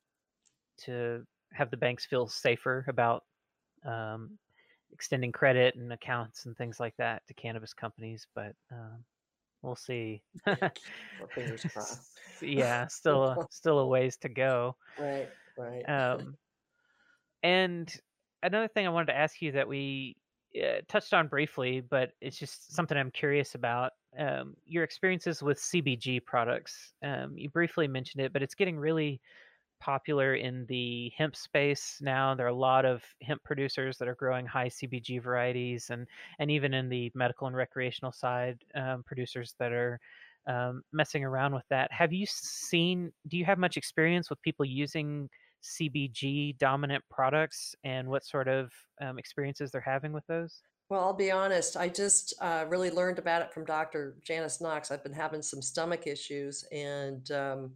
to have the banks feel safer about, um, extending credit and accounts and things like that to cannabis companies, but, um, we'll see. Yeah, [LAUGHS] fingers crossed. [LAUGHS] Yeah, still a still a ways to go. Right, right. [LAUGHS] Um and another thing I wanted to ask you that we, uh, touched on briefly, but it's just something I'm curious about, um, your experiences with CBG products. Um, you briefly mentioned it, but it's getting really popular in the hemp space now. There are a lot of hemp producers that are growing high CBG varieties and and even in the medical and recreational side, um, producers that are, um, messing around with that. Have you seen do you have much experience with people using CBG dominant products and what sort of, um, experiences they're having with those? Well, I'll be honest, I just, uh, really learned about it from Doctor Janice Knox. I've been having some stomach issues and, um,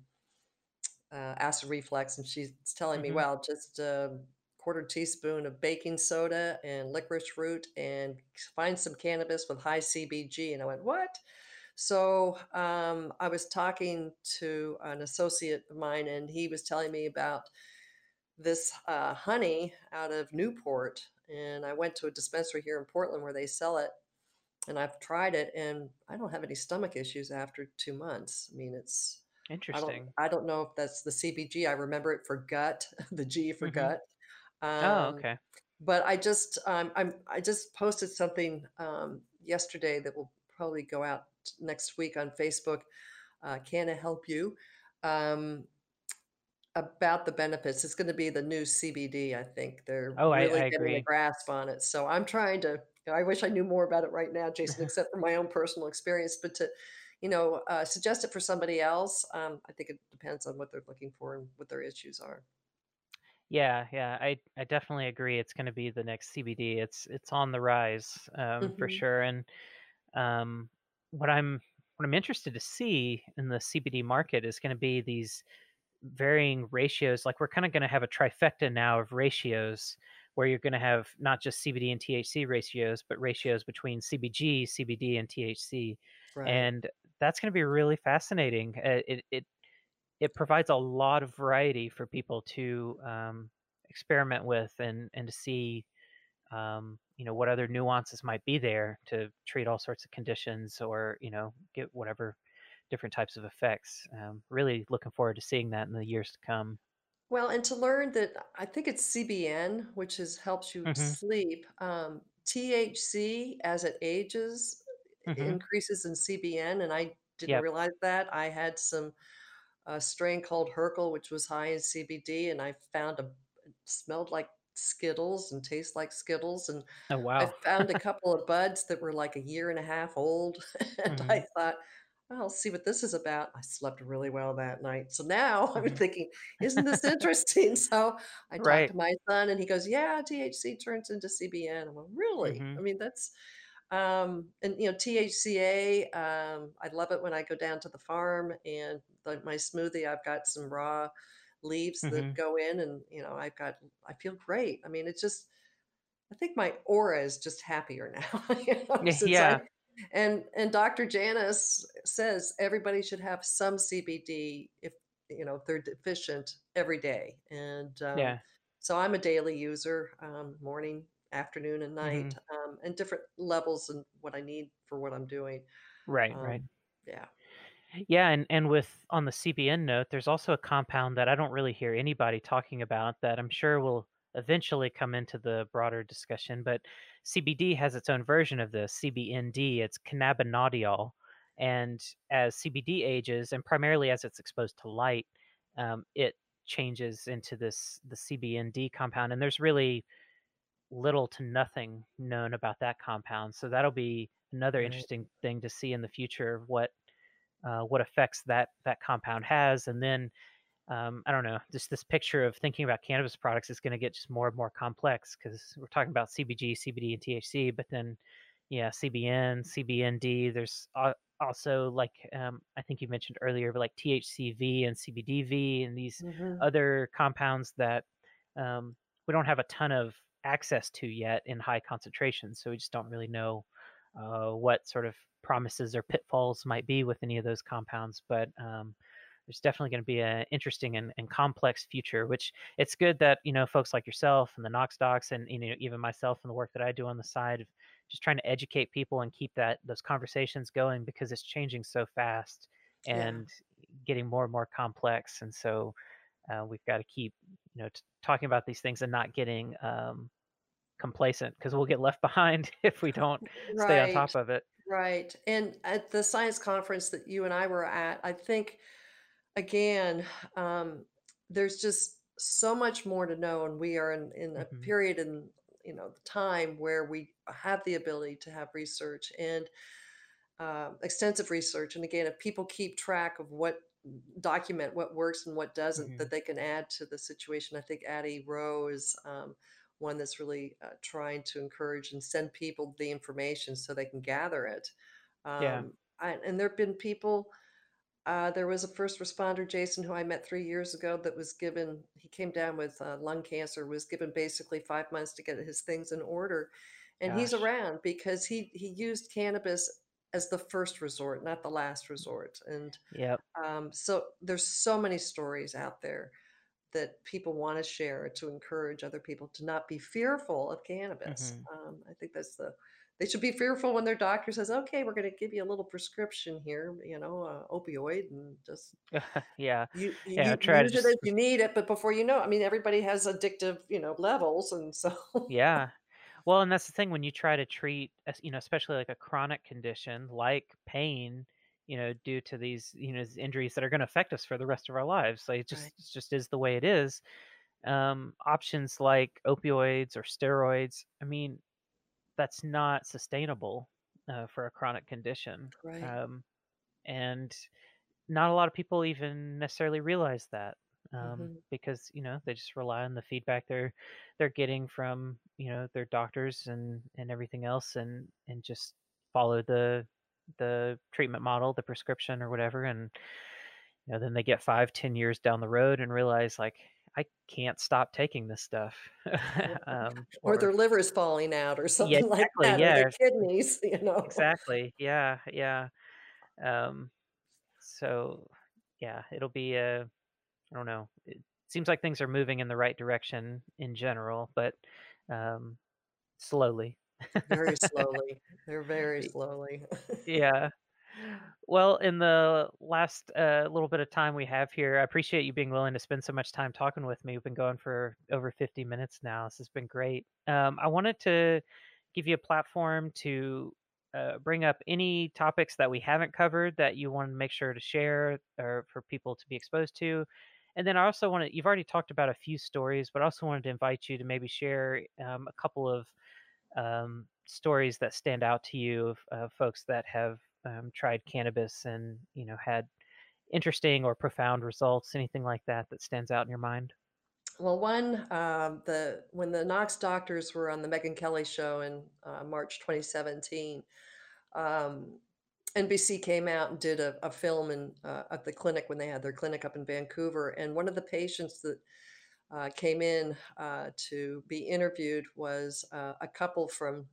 uh, acid reflux, and she's telling me, Mhm. "Well, just a quarter teaspoon of baking soda and licorice root and find some cannabis with high CBG," and I went, "What?" So, um, I was talking to an associate of mine, and he was telling me about this, uh, honey out of Newport, and I went to a dispensary here in Portland where they sell it, and I've tried it, and I don't have any stomach issues after 2 months. I mean, it's I don't Interesting. I don't know if that's the CBG. I remember it for gut, [LAUGHS] the G for Mhm. gut. Oh, Um, okay. but I just, um, I'm I just posted something, um, yesterday that will probably go out next week on Facebook, uh, "Canna Help You," um, about the benefits. It's gonna be the new CBD, I think. They're Oh, I I really getting a grasp on it, so I'm trying to I wish I knew more about it right now, Jason, [LAUGHS] except for my own personal experience, but to, you know, uh, suggest it for somebody else, um, I think it depends on what they're looking for and what their issues are. Yeah, yeah, I I definitely agree, it's gonna be the next CBD. It's it's on the rise, um, for Mhm. sure, and, um, what I'm what I'm interested to see in the CBD market is going to be these varying ratios. Like we're kind of going to have a trifecta now of ratios where you're going to have not just CBD and THC ratios, but ratios between CBG, CBD, and THC. Right. And that's going to be really fascinating. Uh, it, it it provides a lot of variety for people to um, experiment with and and to see um, you know what other nuances might be there to treat all sorts of conditions or you know get whatever different types of effects. Um, really looking forward to seeing that in the years to come. Well, and to learn that I think it's CBN, which is helps you hmm sleep. Um, THC, as it ages, hmm increases in CBN, and I didn't Yep. realize that. I had some a strain called Herkel, which was high in CBD, and I found a smelled like Skittles and tastes like Skittles, and Oh I found a [LAUGHS] couple of buds that were like a year and a half old, [LAUGHS] and hmm I thought, "Well, I'll see what this is about." I slept really well that night. So now [LAUGHS] I'm hmm thinking, "Isn't this interesting?" So I talked Right. to my son, and he goes, "Yeah, THC turns into CBN." I'm like, "Really?" hmm I mean, that's um, and you know, THCA, um, I love it when I go down to the farm and the, my smoothie, I've got some raw leaves that hmm go in and you know, I've got I feel great. I mean, it's just I think my aura is just happier [LAUGHS] now, you know, since I Yeah. and and Dr. Janice says everybody should have some CBD if you know if they're deficient every day. And um, Yeah. so I'm a daily user, um, morning, afternoon, and night, um, and different levels and what I need for what I'm doing. Right. Right. Um, yeah. Yeah, and and with on the CBN note, there's also a compound that I don't really hear anybody talking about that I'm sure will eventually come into the broader discussion. But CBD has its own version of this, CBND. It's cannabinodiol, and as CBD ages, and primarily as it's exposed to light, um, it changes into this the CBND compound. And there's really little to nothing known about that compound. So that'll be another interesting thing to see in the future what uh, what effects that that compound has, and then um, I don't know, just this picture of thinking about cannabis products is going to get just more and more complex because we're talking about CBG, CBD, and THC, but then yeah, CBN, CBND. There's also like um, I think you mentioned earlier, but like THCV and CBDV and these hmm other compounds that um, we don't have a ton of access to yet in high concentrations, so we just don't really know uh, what sort of promises or pitfalls might be with any of those compounds. But um, there's definitely going to be an interesting and, and complex future. Which it's good that you know folks like yourself and the Knox Docs and you know even myself and the work that I do on the side of just trying to educate people and keep that those conversations going because it's changing so fast Yeah. and getting more and more complex. And so uh, we've got to keep you know t- talking about these things and not getting um, complacent because we'll get left [LAUGHS] behind if we don't stay on top of it. Right. And at the science conference that you and I were at, I think Again, um, there's just so much more to know, and we are in in a hmm period in, you know, the time where we have the ability to have research and, um, extensive research, and again, if people keep track of what document what works and what doesn't hmm that they can add to the situation. I think Addie Rowe is, um, one that's really, uh, trying to encourage and send people the information so they can gather it. Yeah. Um, I and there've been people uh, there was a first responder, Jason, who I met 3 years ago that was given he came down with, uh, lung cancer, was given basically 5 months to get his things in order, and he's around because he he used cannabis as the first resort, not the last resort, and, yeah, um, so there's so many stories out there that people wanna share to encourage other people to not be fearful of cannabis. hmm Um, I think that's the they should be fearful when their doctor says, "Okay, we're gonna give you a little prescription here, you know, uh, opioid, and just [LAUGHS] yeah. you Yeah. you Try to use it just you need it." But before you know I mean, everybody has addictive, you know, levels, and so yeah. Well, and that's the thing when you try to treat, you know, especially like a chronic condition like pain, you know, due to these, you know, these injuries that are going to affect us for the rest of our lives. Like it Right, just, it just is the way it is. Um, options like opioids or steroids. I mean, that's not sustainable uh, for a chronic condition. right. Um, and not a lot of people even necessarily realize that um, Mhm. because you know they just rely on the feedback they're they're getting from you know their doctors and and everything else and and just follow the the treatment model, the prescription or whatever, and you know, then they get five ten years down the road and realize like I can't stop taking this stuff. [LAUGHS] Um, [LAUGHS] Or or their liver's falling out or [LAUGHS] yeah, something like exactly. that, or their Yeah, kidneys, you know? exactly. Yeah, yeah. Um, so yeah, it'll be a I don't know. It seems like things are moving in the right direction in general, but um, slowly. Very [LAUGHS] slowly. They're very slowly. [LAUGHS] Yeah. Well, in the last uh, little bit of time we have here, I appreciate you being willing to spend so much time talking with me. We've been going for over 50 minutes now. This has been great. Um, I wanted to give you a platform to uh, bring up any topics that we haven't covered that you want to make sure to share or for people to be exposed to. And then I also want to, you've already talked about a few stories, but I also wanted to invite you to maybe share um, a couple of um, stories that stand out to you of, of folks that have um, tried cannabis and you know had interesting or profound results anything like that that stands out in your mind? Well, one, um, the when the Knox doctors were on the Megyn Kelly show in, uh, March 2017, um, NBC came out and did a a film in, uh, at the clinic when they had their clinic up in Vancouver, and one of the patients that, uh, came in, uh, to be interviewed was, uh, a couple from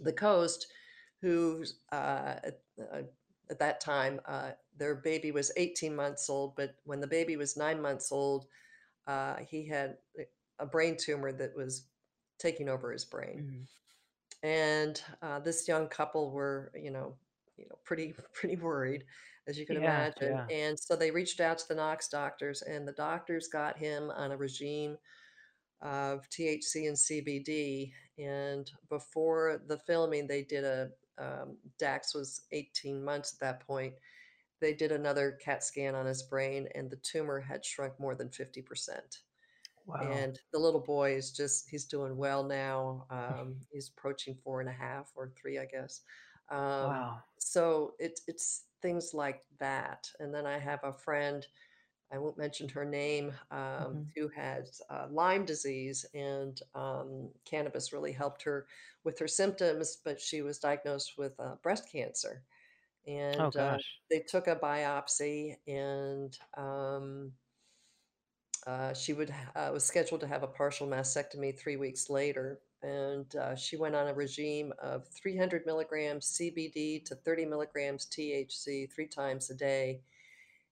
the coast who, uh, at uh, at that time, uh, their baby was 18 months old, but when the baby was 9 months old, uh, he had a brain tumor that was taking over his brain. Mhm. And, uh, this young couple were, you know you know, pretty [LAUGHS] pretty worried, as you can yeah imagine, yeah and so they reached out to the Knox doctors, and the doctors got him on a regime of THC and CBD, and before the filming, they did a um, Dax was 18 months at that point. They did another CAT scan on his brain, and the tumor had shrunk more than 50%. wow And the little boy is just he's doing well now, um, he's approaching 4 and a half or 3, I guess. Um, wow. so it's it's things like that, and then I have a friend, I won't mention her name, um, hmm who has, uh, Lyme disease, and, um, cannabis really helped her with her symptoms, but she was diagnosed with, uh, breast cancer, oh and, uh, they took a biopsy and, um uh, she would uh, was scheduled to have a partial mastectomy 3 weeks later, and, uh, she went on a regime of 300 milligrams CBD to 30 milligrams THC 3 times a day,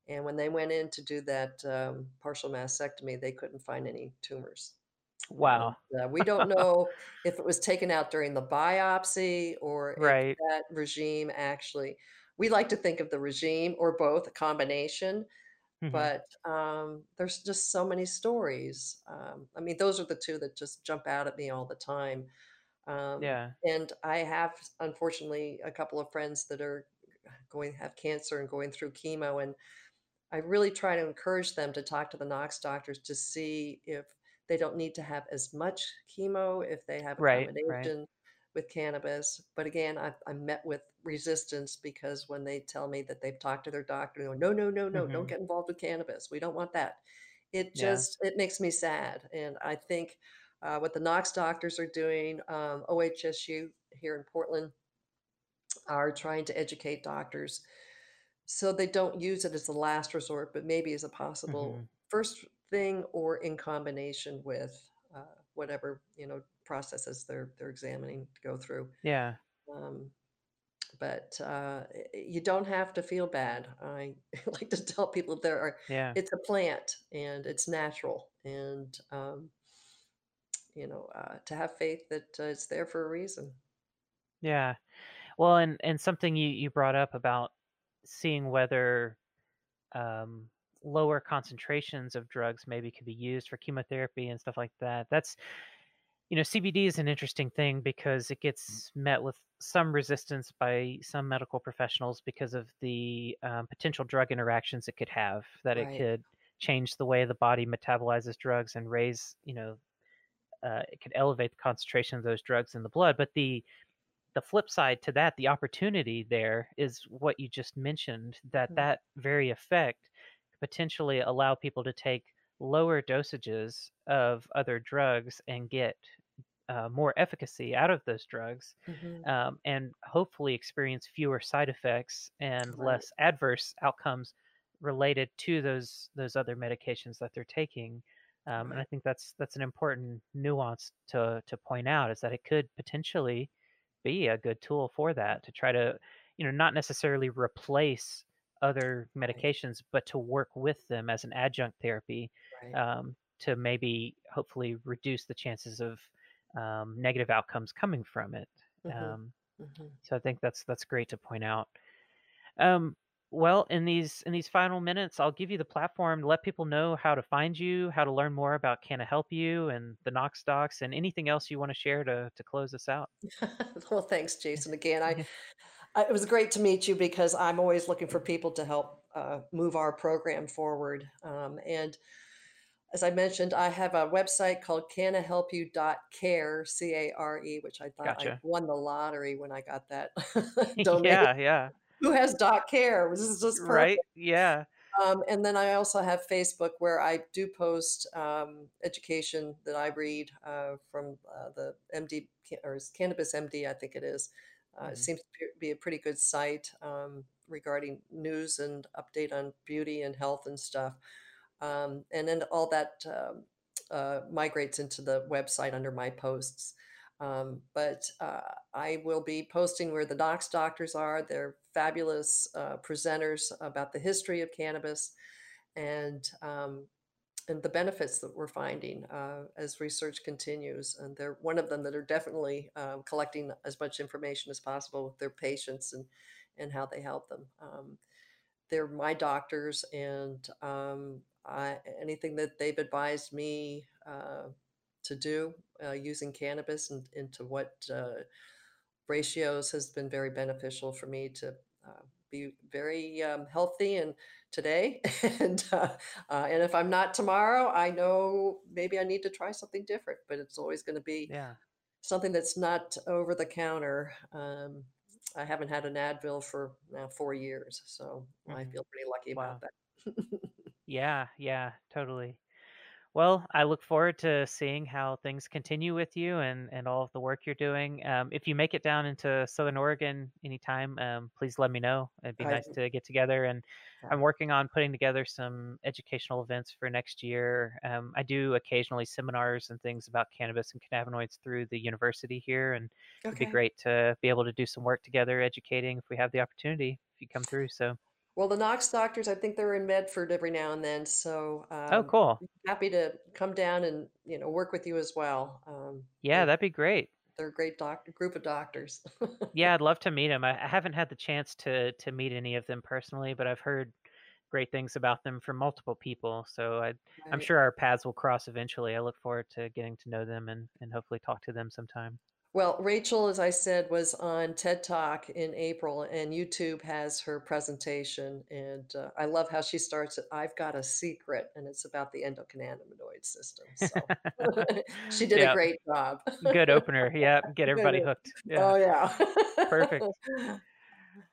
and when they went in to do that, um, partial mastectomy, they couldn't find any tumors, and, wow uh, we don't [LAUGHS] know if it was taken out during the biopsy or if right. that regime actually we like to think of the regime or both, a combination, hmm but, um, there's just so many stories. Um, I mean, those are the 2 that just jump out at me all the time. Um, yeah and I have, unfortunately, a couple of friends that are going have cancer and going through chemo, and I really try to encourage them to talk to the Knox doctors to see if they don't need to have as much chemo, if they have a right right combination with cannabis. But again, I'm met with resistance because when they tell me that they've talked to their doctor, they go, "No, no, no, no, don't hmm get involved with cannabis. We don't want that." It yeah just it makes me sad, and I think, uh, what the Knox doctors are doing, um, OHSU here in Portland are trying to educate doctors so they don't use it as a last resort, but maybe as a possible hmm first thing or in combination with, uh, whatever, you know, processes they're they're examining to go through. yeah Um, but, uh, you don't have to feel bad. I [LAUGHS] like to tell people there are yeah it's a plant and it's natural and, um, you know, uh, to have faith that, uh, it's there for a reason. yeah well and and something you you brought up about seeing whether um, lower concentrations of drugs maybe could be used for chemotherapy and stuff like that. That's you know CBD is an interesting thing because it gets met with some resistance by some medical professionals because of the um, potential drug interactions it could have. That it could change the way the body metabolizes drugs and raise you know uh, it could elevate the concentration of those drugs in the blood. But the the flip side to that, the opportunity there is what you just mentioned, that Mhm. that very effect could potentially allow people to take lower dosages of other drugs and get uh, more efficacy out of those drugs Mhm. um, and hopefully experience fewer side effects and Right. less adverse outcomes related to those those other medications that they're taking. Um, and I think that's that's an important nuance to to point out is that it could potentially be a good tool for that to try to, you know, not necessarily replace other medications, but to work with them as an adjunct therapy Right. um, to maybe hopefully reduce the chances of um, negative outcomes coming from it. Mhm. Um, Mhm. so I think that's that's great to point out. Um, well, in these in these final minutes, I'll give you the platform to let people know how to find you, how to learn more about Canna Help You and the Knox Docs, and anything else you want to share to to close us out. [LAUGHS] Well, thanks, Jason. Again, I It was great to meet you because I'm always looking for people to help, uh, move our program forward, um, and as I mentioned, I have a website called cannahelpyou.care, C-A-R-E, which I thought I won the lottery when I got that [LAUGHS] domain. yeah, yeah. Who has dot .care? This is just perfect. Right? Yeah. Um, and then I also have Facebook where I do post um, education that I read uh, from uh, the MD or is Cannabis MD, I think it is. Uh, it Mhm. seems to be be a pretty good site um, regarding news and update on beauty and health and stuff. Um, and then all that um, uh, migrates into the website under my posts. Um, but uh, I will be posting where the docs doctors are. They're fabulous uh, presenters about the history of cannabis and um, and the benefits that we're finding uh, as research continues. And they're one of them that are definitely um, collecting as much information as possible with their patients and and how they help them. Um, they're my doctors, and um, I, anything that they've advised me uh, to do uh, using cannabis and into what uh, ratios has been very beneficial for me to uh, be very um, healthy and today [LAUGHS] and uh, uh, and if i'm not tomorrow i know maybe i need to try something different but it's always going to be Yeah. something that's not over the counter um, i haven't had an advil for now four years so i Mhm. feel pretty lucky about that [LAUGHS] Yeah, yeah, totally. Well, I look forward to seeing how things continue with you and, and all of the work you're doing. Um, if you make it down into Southern Oregon anytime, um, please let me know. It'd be I, nice to get together. And. I'm working on putting together some educational events for next year. Um, I do occasionally seminars and things about cannabis and cannabinoids through the university here, and it'd be great to be able to do some work together, educating if we have the opportunity if you come through. So, Well, the Knox doctors, I think they're in Medford every now and then, so, oh, um, cool. happy to come down and, you know, work with you as well. Um, Yeah, they're that'd be great. they're a great doc group of doctors. Yeah, I'd [LAUGHS] love to meet them. I, I haven't had the chance to to meet any of them personally, but I've heard great things about them from multiple people. So I, I'm Right. sure our paths will cross eventually. I look forward to getting to know them and and hopefully talk to them sometime. Well, Rachel, as I said, was on TED Talk in April, and YouTube has her presentation, and, uh, I love how she starts it, "I've got a secret," and it's about the endocannabinoid system, so [LAUGHS] she did a great job. good opener. Yeah, get [LAUGHS] everybody hooked. Yeah, Oh, yeah. perfect. [LAUGHS]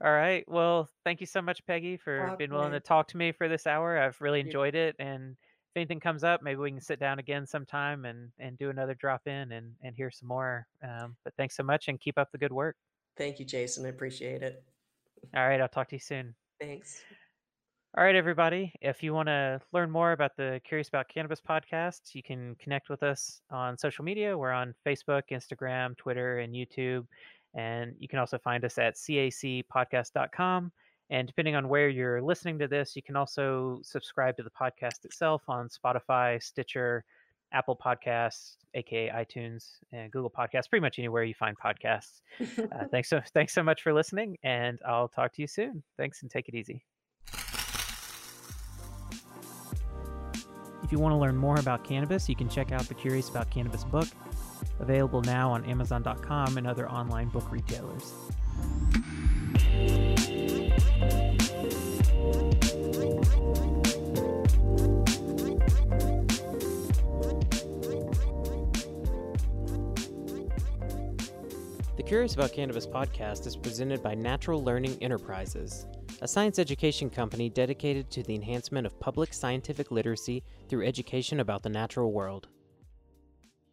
All right. Well, thank you so much, Peggy, for being willing to talk to me for this hour. I've really enjoyed it, and if anything comes up, maybe we can sit down again sometime and and do another drop in and and hear some more. Um, but thanks so much, and keep up the good work. Thank you, Jason, I appreciate it. All right, I'll talk to you soon. Thanks. All right, everybody. If you want to learn more about the Curious About Cannabis podcast, you can connect with us on social media. We're on Facebook, Instagram, Twitter, and YouTube. And you can also find us at cacpodcast.com. And depending on where you're listening to this, you can also subscribe to the podcast itself on Spotify, Stitcher, Apple Podcasts, aka iTunes, and Google Podcasts, pretty much anywhere you find podcasts. Uh, [LAUGHS] thanks so thanks so much for listening, and I'll talk to you soon. Thanks and take it easy. If you want to learn more about cannabis, you can check out the Curious About Cannabis book, available now on Amazon.com and other online book retailers. The Curious About Cannabis podcast is presented by Natural Learning Enterprises, a science education company dedicated to the enhancement of public scientific literacy through education about the natural world.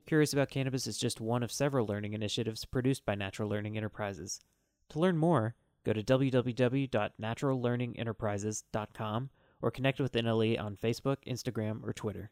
Curious About Cannabis is just one of several learning initiatives produced by Natural Learning Enterprises. To learn more, go to www.naturallearningenterprises.com or connect with NLE on Facebook, Instagram, or Twitter.